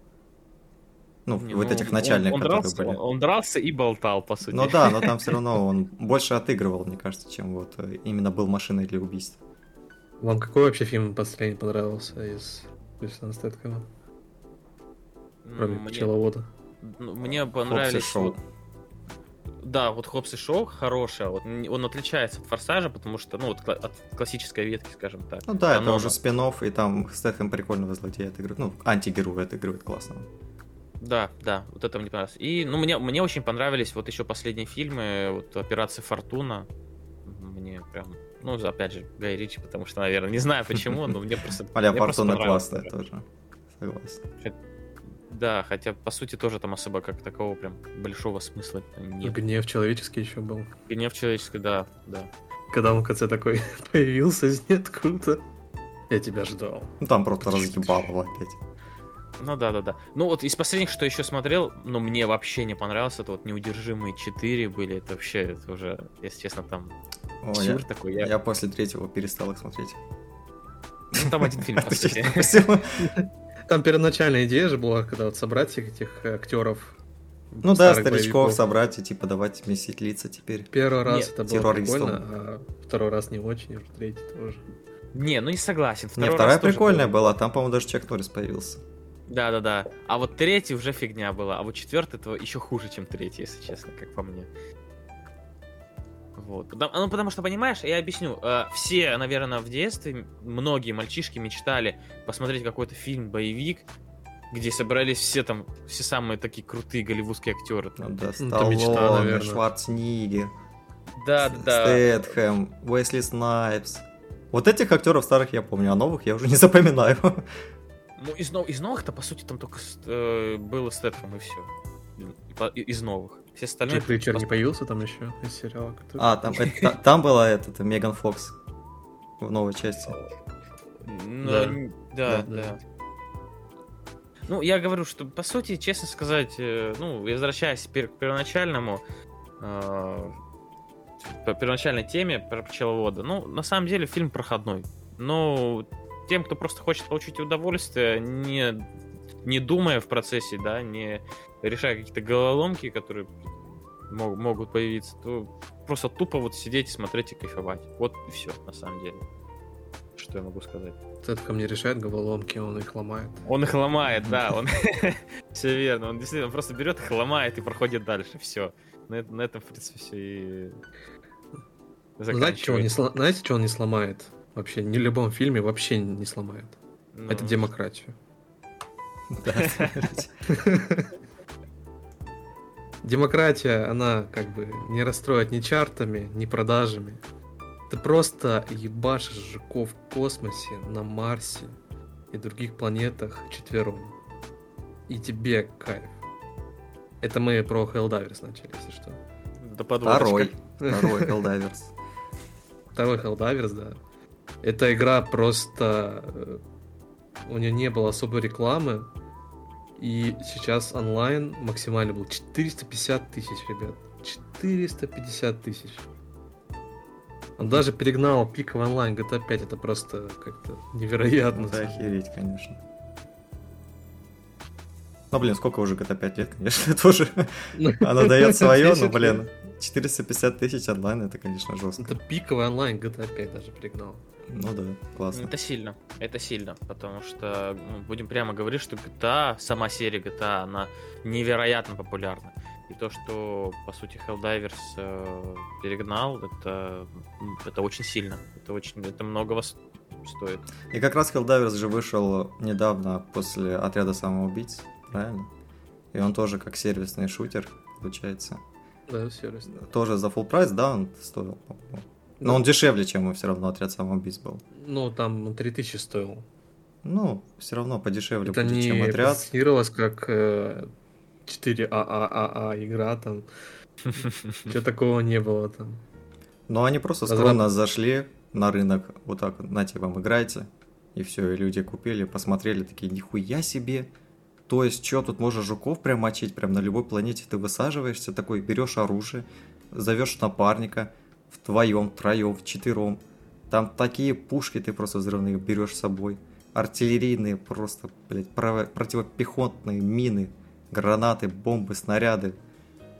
Ну, Не, вот ну, этих он- начальных, он, которые дрался, были. Он, он дрался и болтал, по сути. Ну да, но там все равно он больше отыгрывал, мне кажется, чем вот э, именно был машиной для убийств. Вам какой вообще фильм последний понравился из Стэтхэма, М, кроме мне- пчеловода? Ну, Мне понравились... Шоу. вот- Да, вот Хопс и Шоу хорошая. Вот он отличается от Форсажа, потому что, ну, вот кла- от классической ветки, скажем так. Ну да, это Канона. уже спин и там Стэтхэм прикольного злодея отыгрывает. Ну, антигероя отыгрывает классно. Да, да, вот это мне понравилось. И, ну, мне, мне очень понравились вот еще последние фильмы, вот Операция Фортуна. Мне прям, ну, опять же, Гай Ричи, потому что, наверное, не знаю почему, но мне просто... Просто Фортуна классная тоже. Согласен. Да, хотя, по сути, тоже там особо как такого прям большого смысла нет. Гнев человеческий еще был. Гнев человеческий, да, да. Когда он в конце такой появился из ниоткуда. Я тебя ждал. Ну там просто разъебал его опять. Ну да, да, да. Ну вот из последних, что еще смотрел, но мне вообще не понравилось, это вот неудержимые 4 были. Это вообще, это уже, если честно, там О, я, такой. Я... я после третьего перестал их смотреть. Ну, там один фильм, по сути. Там первоначальная идея же была, когда вот собрать всех этих актеров. Ну да, старичков боевиков. собрать и типа давать месить лица теперь. Первый раз Нет, это было прикольно, а второй раз не очень, и уже третий тоже. Не, ну не согласен. Не, Второй вторая раз тоже прикольная был. была, там, по-моему, даже Чак Норрис появился. Да, да, да. А вот третий уже фигня была. А вот четвертый это еще хуже, чем третий, если честно, как по мне. Вот. Ну, потому что, понимаешь, я объясню. э, все, наверное, в детстве, многие мальчишки мечтали посмотреть какой-то фильм, боевик, где собрались все там, все самые такие крутые голливудские актеры. Ну да, Ну, это мечта, Сталлоне, наверное. Шварценеггер, Да, да, да. Стэтхэм, Уэсли Снайпс. Вот этих актеров старых я помню, а новых я уже не запоминаю. Ну, из, нов- из новых-то, по сути, там только э, было Стэтхэм и все. Из новых. Все остальные... Джек Ричер не появился там еще из сериала? который- А, там, это- та- там была этот, Меган Фокс в новой части. Ну, Да. Да, Да, да. да. Ну, я говорю, что, по сути, честно сказать, э, ну, возвращаясь пер- к первоначальному, э, по первоначальной теме про пчеловода, ну, на самом деле, фильм проходной. Но тем, кто просто хочет получить удовольствие, не, не думая в процессе, да, не решая какие-то головоломки, которые мог- могут появиться, то просто тупо вот сидеть и смотреть и кайфовать. Вот и все, на самом деле. Что я могу сказать? Стэтхэм не решает головоломки, он их ломает. Он их ломает, да, он... Все верно, он действительно просто берет их, ломает и проходит дальше, все. На, эт- на этом, в принципе, все и... Знаете, что он не заканчивается. сло- Знаете, что он не сломает? Вообще, ни в любом фильме вообще не сломает. Ну, Это демократию. Да. Демократия, она как бы не расстроит ни чартами, ни продажами. Ты просто ебашишь жуков в космосе, на Марсе и других планетах четвером. И тебе кайф. Это мы про Helldiver's начали, если что. Да подводочка. Второй. Второй Helldivers. Второй Helldiver's, да. Эта игра просто... э, У нее не было особой рекламы. И сейчас онлайн максимально был 450 тысяч, ребят. 450 тысяч. Он даже перегнал пиковый онлайн GTA 5. Это просто как-то невероятно. Это охереть, конечно. Ну, блин, сколько уже GTA 5 лет, конечно, тоже. Она дает свое, но, блин, 450 тысяч онлайн, это, конечно, жестко. Это пиковый онлайн GTA 5 даже перегнал. Ну да, классно. Это сильно, это сильно, потому что, ну, будем прямо говорить, что GTA, сама серия GTA, она невероятно популярна. И то, что, по сути, Helldivers э, перегнал, это, это очень сильно. Это очень, это многого стоит. И как раз Helldivers же вышел недавно после отряда самоубийц, правильно? И он тоже как сервисный шутер, получается. Да, сервисный. Тоже за full прайс, да, он стоил, по-моему. Но он дешевле, чем все равно отряд самоубийц был. Ну, там 3000 стоил. Ну, все равно подешевле Это будет, не чем отряд. позиционировалось как э, 4АААА игра там. Чего такого не было там. Но они просто скромно зашли на рынок, вот так, вот, нате вам играйте. И все, и люди купили, посмотрели, такие, нихуя себе. То есть, что, тут можно жуков прям мочить, прям на любой планете ты высаживаешься, такой, берешь оружие, зовешь напарника, вдвоем, троем, вчетвером. Там такие пушки ты просто взрывные берешь с собой. Артиллерийные просто, блядь, прово- противопехотные мины, гранаты, бомбы, снаряды,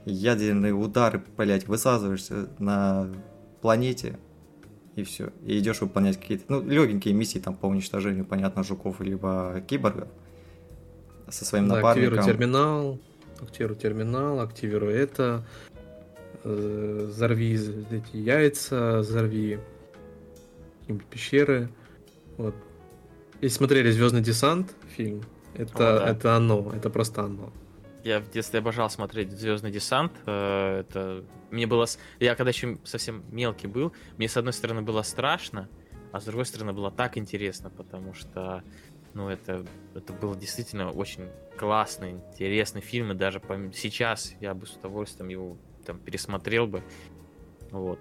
ядерные удары, блядь, высаживаешься на планете, и все. И идешь выполнять какие-то, ну, легенькие миссии там по уничтожению, понятно, жуков либо киборгов со своим Да, активируй напарником. терминал, активируй терминал, активируй это, э, взорви эти яйца, взорви какие-нибудь пещеры. Вот. Если смотрели Звездный десант фильм, это, О, да. это оно, это просто оно. Я в детстве обожал смотреть Звездный десант. э, Это мне было. Я когда еще совсем мелкий был, мне с одной стороны было страшно, а с другой стороны было так интересно, потому что ну, это, это был действительно очень классный, интересный фильм, и даже сейчас я бы с удовольствием его там пересмотрел бы. Вот.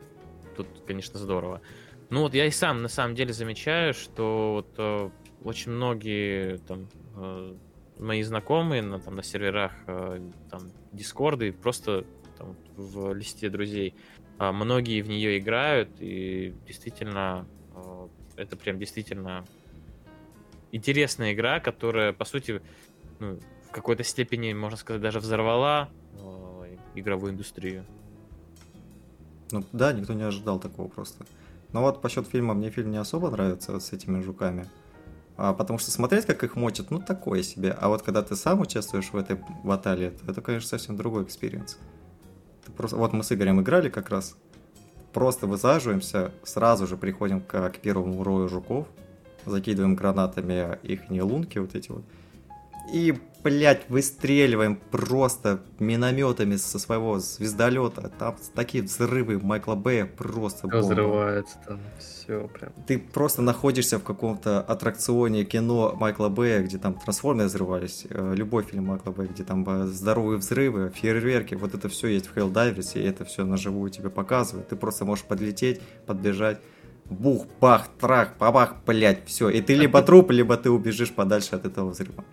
Тут, конечно, здорово. Ну вот я и сам на самом деле замечаю, что вот э, очень многие там э, мои знакомые на, там, на серверах э, там, и просто там, в листе друзей, а, многие в нее играют, и действительно, э, это прям действительно интересная игра, которая, по сути, ну, в какой-то степени, можно сказать, даже взорвала э, игровую индустрию. Ну да, никто не ожидал такого просто. Но вот по счету фильма мне фильм не особо нравится с этими жуками. А, потому что смотреть, как их мочат, ну такое себе. А вот когда ты сам участвуешь в этой баталии, то это, конечно, совсем другой experience. Просто... Вот мы с Игорем играли как раз. Просто высаживаемся, сразу же приходим к, к первому рою жуков, закидываем гранатами их лунки вот эти вот. И, блядь, выстреливаем просто минометами со своего звездолета. Там такие взрывы Майкла Бэя просто бомба. взрывается там, все прям. Ты просто находишься в каком-то аттракционе кино Майкла Бэя, где там трансформеры взрывались, э, любой фильм Майкла Бэя, где там э, здоровые взрывы, фейерверки, вот это все есть в Helldiverse, и это все на живую тебе показывают. Ты просто можешь подлететь, подбежать, бух, бах, трах, бабах, блять, все. И ты либо труп, либо ты убежишь подальше от этого взрыва.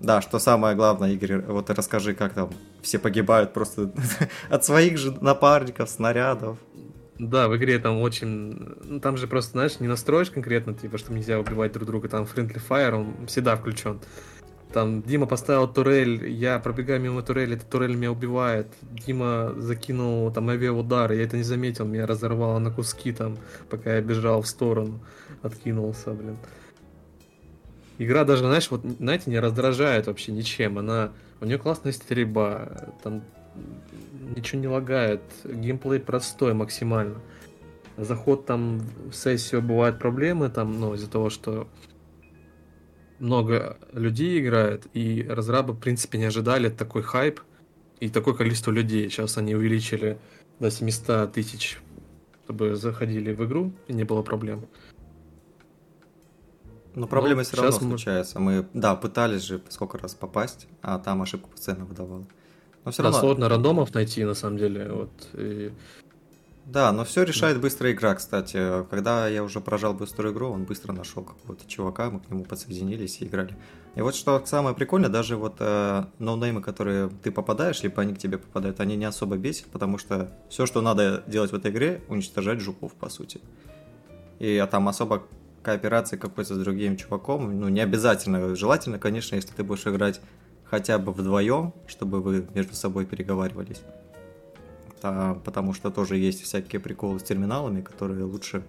Да, что самое главное, Игорь, вот расскажи, как там все погибают просто от своих же напарников, снарядов. Да, в игре там очень... ну, Там же просто, знаешь, не настроишь конкретно, типа, что нельзя убивать друг друга. Там Friendly Fire, он всегда включен. Там Дима поставил турель, я пробегаю мимо турели, эта турель меня убивает. Дима закинул там авиаудар, я это не заметил, меня разорвало на куски там, пока я бежал в сторону, откинулся, блин. Игра даже, знаешь, вот, знаете, не раздражает вообще ничем. Она, у нее классная стрельба, там ничего не лагает, геймплей простой максимально. Заход там в сессию бывают проблемы, там, ну, из-за того, что много людей играет, и разрабы, в принципе, не ожидали такой хайп и такое количество людей. Сейчас они увеличили до 700 тысяч, чтобы заходили в игру, и не было проблем. Но проблемы Ну, все равно щас мы- случаются. Мы, да, пытались же сколько раз попасть, а там ошибку постоянно выдавал. Но все Да, равно. сложно рандомов найти, на самом деле. Вот, и Да, но все решает быстрая игра, кстати. Когда я уже прожал быструю игру, он быстро нашел какого-то чувака, мы к нему подсоединились и играли. И вот что самое прикольное, даже вот э, ноунеймы, которые ты попадаешь, либо они к тебе попадают, они не особо бесят, потому что все, что надо делать в этой игре, уничтожать жуков, по сути. И а там особо кооперации какой-то с другим чуваком, ну, не обязательно. Желательно, конечно, если ты будешь играть хотя бы вдвоем, чтобы вы между собой переговаривались. Да, потому что тоже есть всякие приколы с терминалами, которые лучше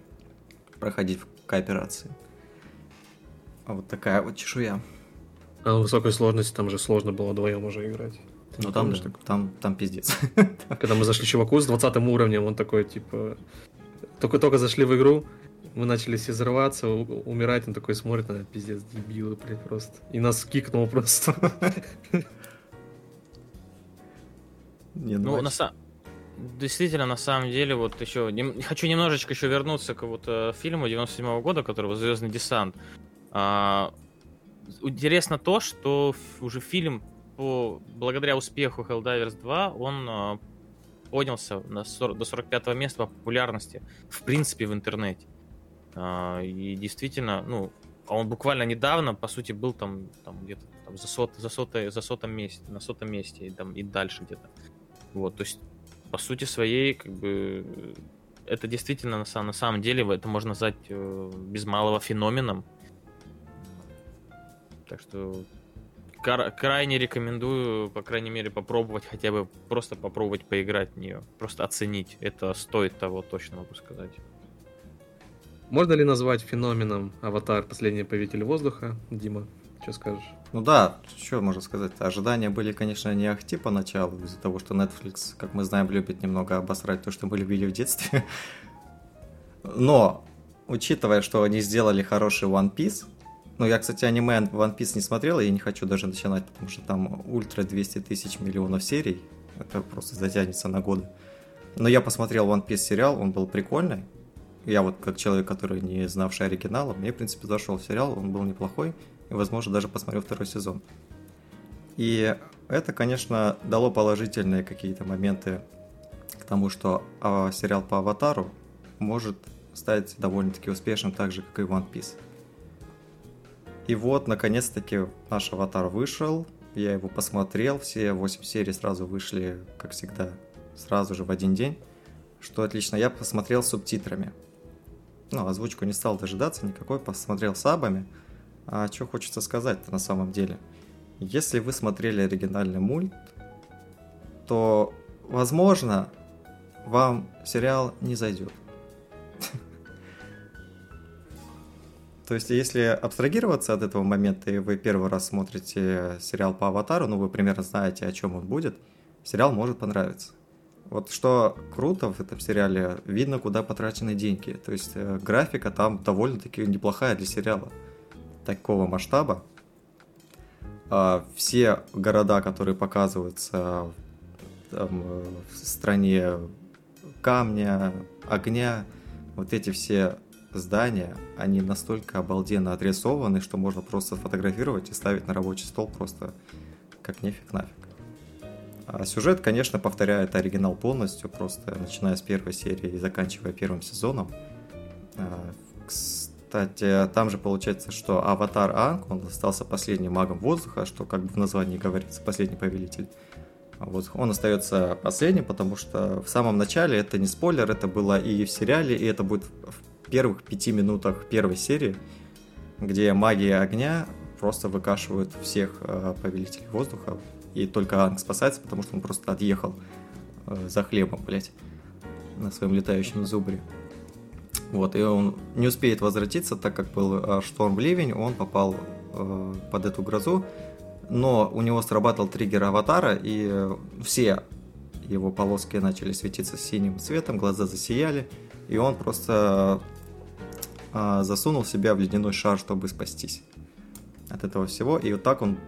проходить в кооперации. А вот такая вот чешуя. А на высокой сложности там же сложно было вдвоем уже играть. Ну там, да, там, там пиздец. Когда мы зашли чуваку с 20 уровнем, он такой, типа... Только-только зашли в игру, мы начали все взрываться, умирать, он такой смотрит на пиздец, дебилы, блядь, просто. И нас кикнул просто. Не, ну, ну на самом действительно, на самом деле, вот еще не, хочу немножечко еще вернуться к вот э, фильму 97 -го года, который Звездный десант. А, интересно то, что уже фильм по благодаря успеху Helldivers 2 он а, поднялся на 40, до 45 места по популярности в принципе в интернете. А, и действительно, ну, он буквально недавно, по сути, был там, там где-то там, за, сот, за, сотой, за сотом месте, на сотом месте и, там, и дальше где-то. Вот, то есть, по сути своей, как бы, это действительно на, на самом деле, это можно назвать э, без малого феноменом, так что крайне рекомендую, по крайней мере, попробовать хотя бы просто попробовать поиграть в нее. Просто оценить. Это стоит того, точно могу сказать. Можно ли назвать феноменом аватар последний повелитель воздуха? Дима, что скажешь? Ну да, что можно сказать? Ожидания были, конечно, не ахти поначалу, из-за того, что Netflix, как мы знаем, любит немного обосрать то, что мы любили в детстве. Но, учитывая, что они сделали хороший One Piece, ну, я, кстати, аниме One Piece не смотрел, и не хочу даже начинать, потому что там ультра 200 тысяч миллионов серий. Это просто затянется на годы. Но я посмотрел One Piece сериал, он был прикольный. Я вот как человек, который не знавший оригинала, мне, в принципе, зашел сериал, он был неплохой, и, возможно, даже посмотрел второй сезон. И это, конечно, дало положительные какие-то моменты к тому, что а, сериал по Аватару может стать довольно-таки успешным, так же, как и One Piece. И вот, наконец-таки, наш аватар вышел. Я его посмотрел. Все 8 серий сразу вышли, как всегда, сразу же в один день. Что отлично. Я посмотрел с субтитрами. Ну, озвучку не стал дожидаться никакой, посмотрел сабами. А что хочется сказать-то на самом деле? Если вы смотрели оригинальный мульт, то, возможно, вам сериал не зайдет. То есть, если абстрагироваться от этого момента, и вы первый раз смотрите сериал по Аватару, ну, вы примерно знаете, о чем он будет, сериал может понравиться. Вот что круто в этом сериале, видно, куда потрачены деньги. То есть, э, графика там довольно-таки неплохая для сериала такого масштаба. А, все города, которые показываются там, э, в стране камня, огня, вот эти все здания, они настолько обалденно отрисованы, что можно просто фотографировать и ставить на рабочий стол просто как нефиг нафиг. А сюжет, конечно, повторяет оригинал полностью, просто начиная с первой серии и заканчивая первым сезоном. А, кстати, там же получается, что Аватар Анг, он остался последним магом воздуха, что как бы в названии говорится, последний повелитель. Вот он остается последним, потому что в самом начале это не спойлер, это было и в сериале, и это будет в первых пяти минутах первой серии, где магия огня просто выкашивают всех э, повелителей воздуха, и только Анг спасается, потому что он просто отъехал э, за хлебом, блять, на своем летающем зубре. Вот, и он не успеет возвратиться, так как был э, шторм ливень, он попал э, под эту грозу, но у него срабатывал триггер аватара, и э, все его полоски начали светиться синим цветом, глаза засияли, и он просто а, засунул себя в ледяной шар, чтобы спастись от этого всего. И вот так он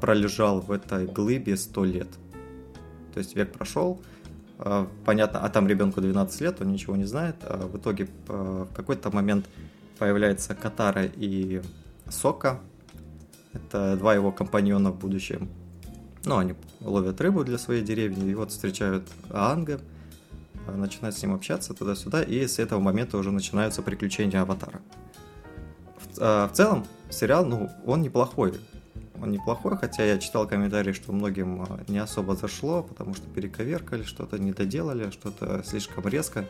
пролежал в этой глыбе 100 лет. То есть век прошел, понятно, а там ребенку 12 лет, он ничего не знает. А в итоге в какой-то момент появляется Катара и Сока. Это два его компаньона в будущем. Ну, они ловят рыбу для своей деревни, и вот встречают Анга – начинает с ним общаться туда-сюда, и с этого момента уже начинаются приключения Аватара. В, э, в целом, сериал, ну, он неплохой. Он неплохой, хотя я читал комментарии, что многим а, не особо зашло, потому что перековеркали, что-то не доделали, что-то слишком резко.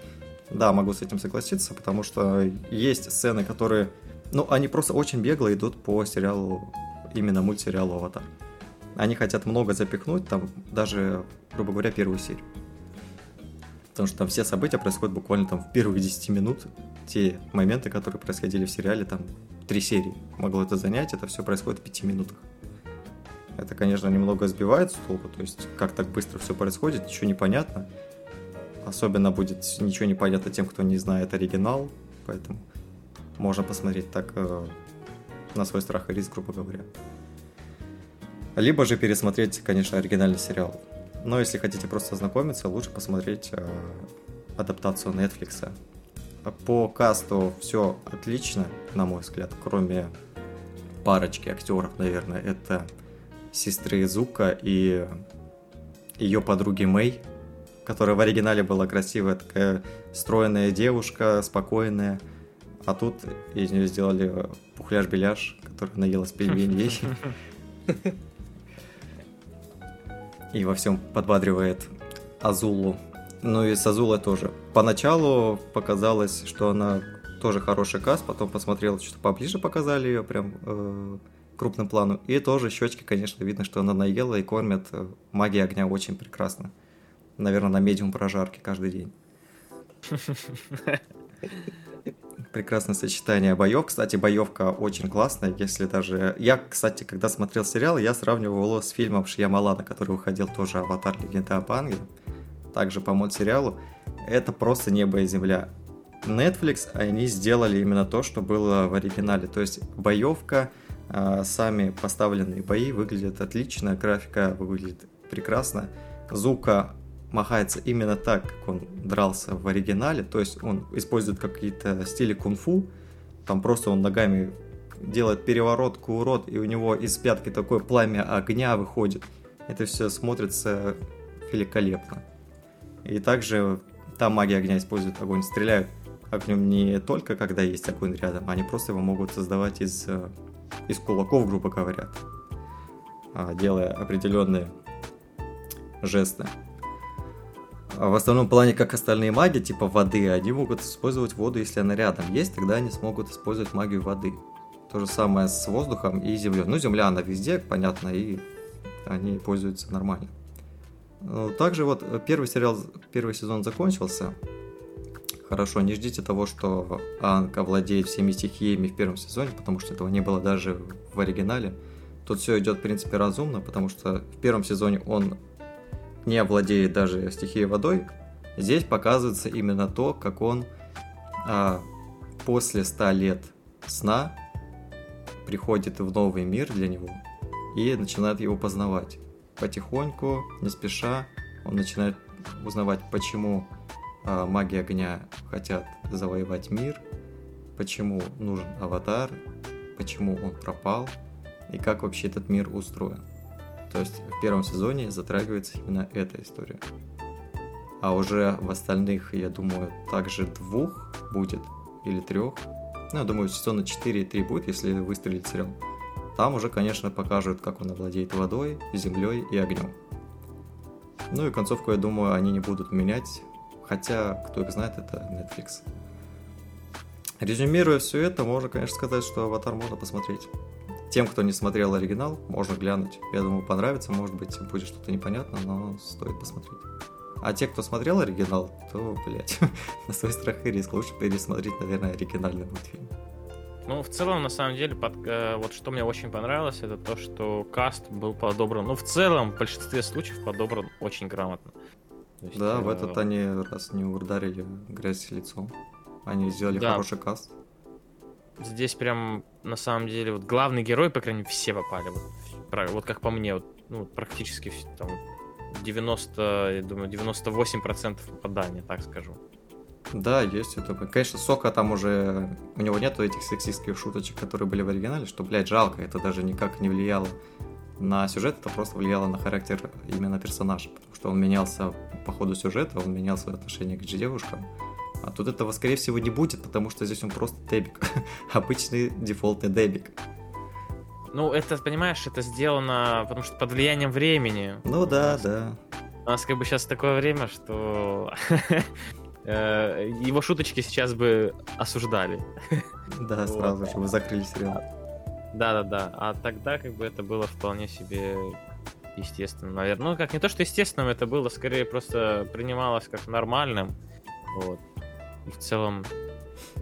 Да, могу с этим согласиться, потому что есть сцены, которые, ну, они просто очень бегло идут по сериалу, именно мультсериалу «Аватар». Они хотят много запихнуть, там даже, грубо говоря, первую серию. Потому что там все события происходят буквально там в первых 10 минут. Те моменты, которые происходили в сериале, там три серии могло это занять, это все происходит в пяти минутах. Это, конечно, немного сбивает с толку, то есть как так быстро все происходит, ничего не понятно. Особенно будет ничего не понятно тем, кто не знает оригинал, поэтому можно посмотреть так э, на свой страх и риск, грубо говоря. Либо же пересмотреть, конечно, оригинальный сериал. Но если хотите просто ознакомиться, лучше посмотреть э, адаптацию Netflix. По касту все отлично, на мой взгляд, кроме парочки актеров, наверное. Это сестры Зука и ее подруги Мэй, которая в оригинале была красивая, такая стройная девушка, спокойная. А тут из нее сделали пухляж-беляш, который наелась пельменей. И во всем подбадривает Азулу. Ну и с Азулой тоже. Поначалу показалось, что она тоже хороший каст, потом посмотрел, что поближе показали ее прям э, крупным плану. И тоже щечки, конечно, видно, что она наела и кормят э, магии огня очень прекрасно наверное, на медиум прожарки каждый день. Прекрасное сочетание боев. Кстати, боевка очень классная, если даже... Я, кстати, когда смотрел сериал, я сравнивал его с фильмом Шьямалана, который выходил тоже «Аватар. Легенда об Анге». Также по мод-сериалу. Это просто небо и земля. Netflix, они сделали именно то, что было в оригинале. То есть боевка, сами поставленные бои выглядят отлично, графика выглядит прекрасно. Зука махается именно так, как он дрался в оригинале, то есть он использует какие-то стили кунг-фу, там просто он ногами делает переворот, курот, и у него из пятки такое пламя огня выходит. Это все смотрится великолепно. И также там магия огня использует огонь, стреляют огнем не только когда есть огонь рядом, они просто его могут создавать из, э, из кулаков, грубо говоря, а, делая определенные жесты. А в основном плане, как остальные маги, типа воды, они могут использовать воду, если она рядом есть, тогда они смогут использовать магию воды. То же самое с воздухом и землей. Ну, земля, она везде, понятно, и они пользуются нормально. Ну, также вот первый сериал, первый сезон закончился. Хорошо, не ждите того, что Анка владеет всеми стихиями в первом сезоне, потому что этого не было даже в оригинале. Тут все идет, в принципе, разумно, потому что в первом сезоне он не владеет даже стихией водой, здесь показывается именно то, как он а, после 100 лет сна приходит в новый мир для него и начинает его познавать. Потихоньку, не спеша, он начинает узнавать, почему а, маги огня хотят завоевать мир, почему нужен аватар, почему он пропал и как вообще этот мир устроен. То есть в первом сезоне затрагивается именно эта история. А уже в остальных, я думаю, также двух будет, или трех. Ну, я думаю, сезона 4 и 3 будет, если выстрелить сериал. Там уже, конечно, покажут, как он овладеет водой, землей и огнем. Ну и концовку, я думаю, они не будут менять. Хотя, кто их знает, это Netflix. Резюмируя все это, можно, конечно, сказать, что «Аватар» можно посмотреть. Тем, кто не смотрел оригинал, можно глянуть. Я думаю, понравится, может быть, будет что-то непонятно, но стоит посмотреть. А те, кто смотрел оригинал, то, блядь, на свой страх и риск лучше пересмотреть, наверное, оригинальный мультфильм. Ну, в целом, на самом деле, под, э, вот что мне очень понравилось, это то, что каст был подобран, ну, в целом, в большинстве случаев подобран очень грамотно. Есть, да, э, в этот они раз не ударили грязь лицом. Они сделали да. хороший каст. Здесь прям, на самом деле, вот главный герой, по крайней мере, все попали. Вот, вот как по мне, вот, ну, практически там 90, я думаю, 98% попадания, так скажу. Да, есть это. Конечно, Сока там уже... У него нету этих сексистских шуточек, которые были в оригинале, что, блядь, жалко. Это даже никак не влияло на сюжет, это просто влияло на характер именно персонажа. Потому что он менялся по ходу сюжета, он менял свое отношение к девушкам. А тут этого, скорее всего, не будет, потому что здесь он просто дебик. Обычный дефолтный дебик. Ну, это, понимаешь, это сделано, потому что под влиянием времени. Ну да, да. У нас как бы сейчас такое время, что э, его шуточки сейчас бы осуждали. Да, сразу же вы закрыли сериал. Да-да-да. А тогда как бы это было вполне себе естественно, наверное. Ну, как не то, что естественным, это было скорее просто принималось как нормальным. Вот. И в целом...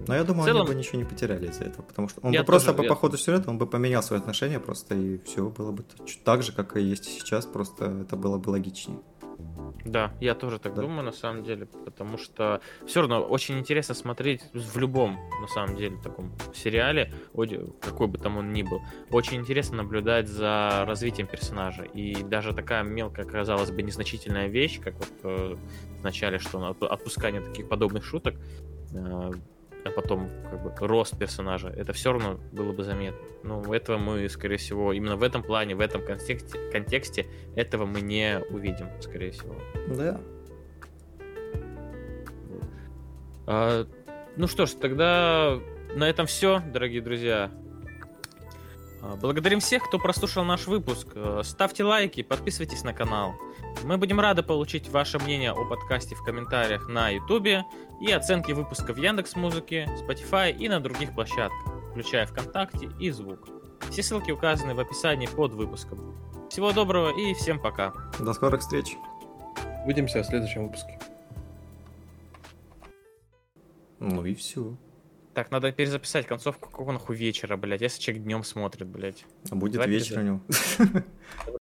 Но я думаю, в целом... они бы ничего не потеряли из-за этого, потому что он Я бы просто тоже- по, я- по ходу сюжета, он бы поменял свои отношения просто, и все было бы так же, как и есть сейчас, просто это было бы логичнее. Да, я тоже так Да. думаю, на самом деле, потому что все равно очень интересно смотреть в любом, на самом деле, таком сериале, какой бы там он ни был. Очень интересно наблюдать за развитием персонажа. И даже такая мелкая, казалось бы, незначительная вещь, как вот э, в начале, что отпускание таких подобных шуток, э, а потом как бы рост персонажа, это все равно было бы заметно. Но этого мы, скорее всего, именно в этом плане, в этом контексте, контексте этого мы не увидим, скорее всего. Да. А, ну что ж, тогда на этом все, дорогие друзья. А, Благодарим всех, кто прослушал наш выпуск. А, Ставьте лайки, подписывайтесь на канал. Мы будем рады получить ваше мнение о подкасте в комментариях на YouTube и оценки выпуска в Яндекс Музыке, Spotify и на других площадках, включая ВКонтакте и Звук. Все ссылки указаны в описании под выпуском. Всего доброго и всем пока. До скорых встреч. Увидимся в следующем выпуске. Ну и все. Так, надо перезаписать концовку какого нахуй вечера, блядь, если человек днем смотрит, блядь. А будет Давай вечер у него.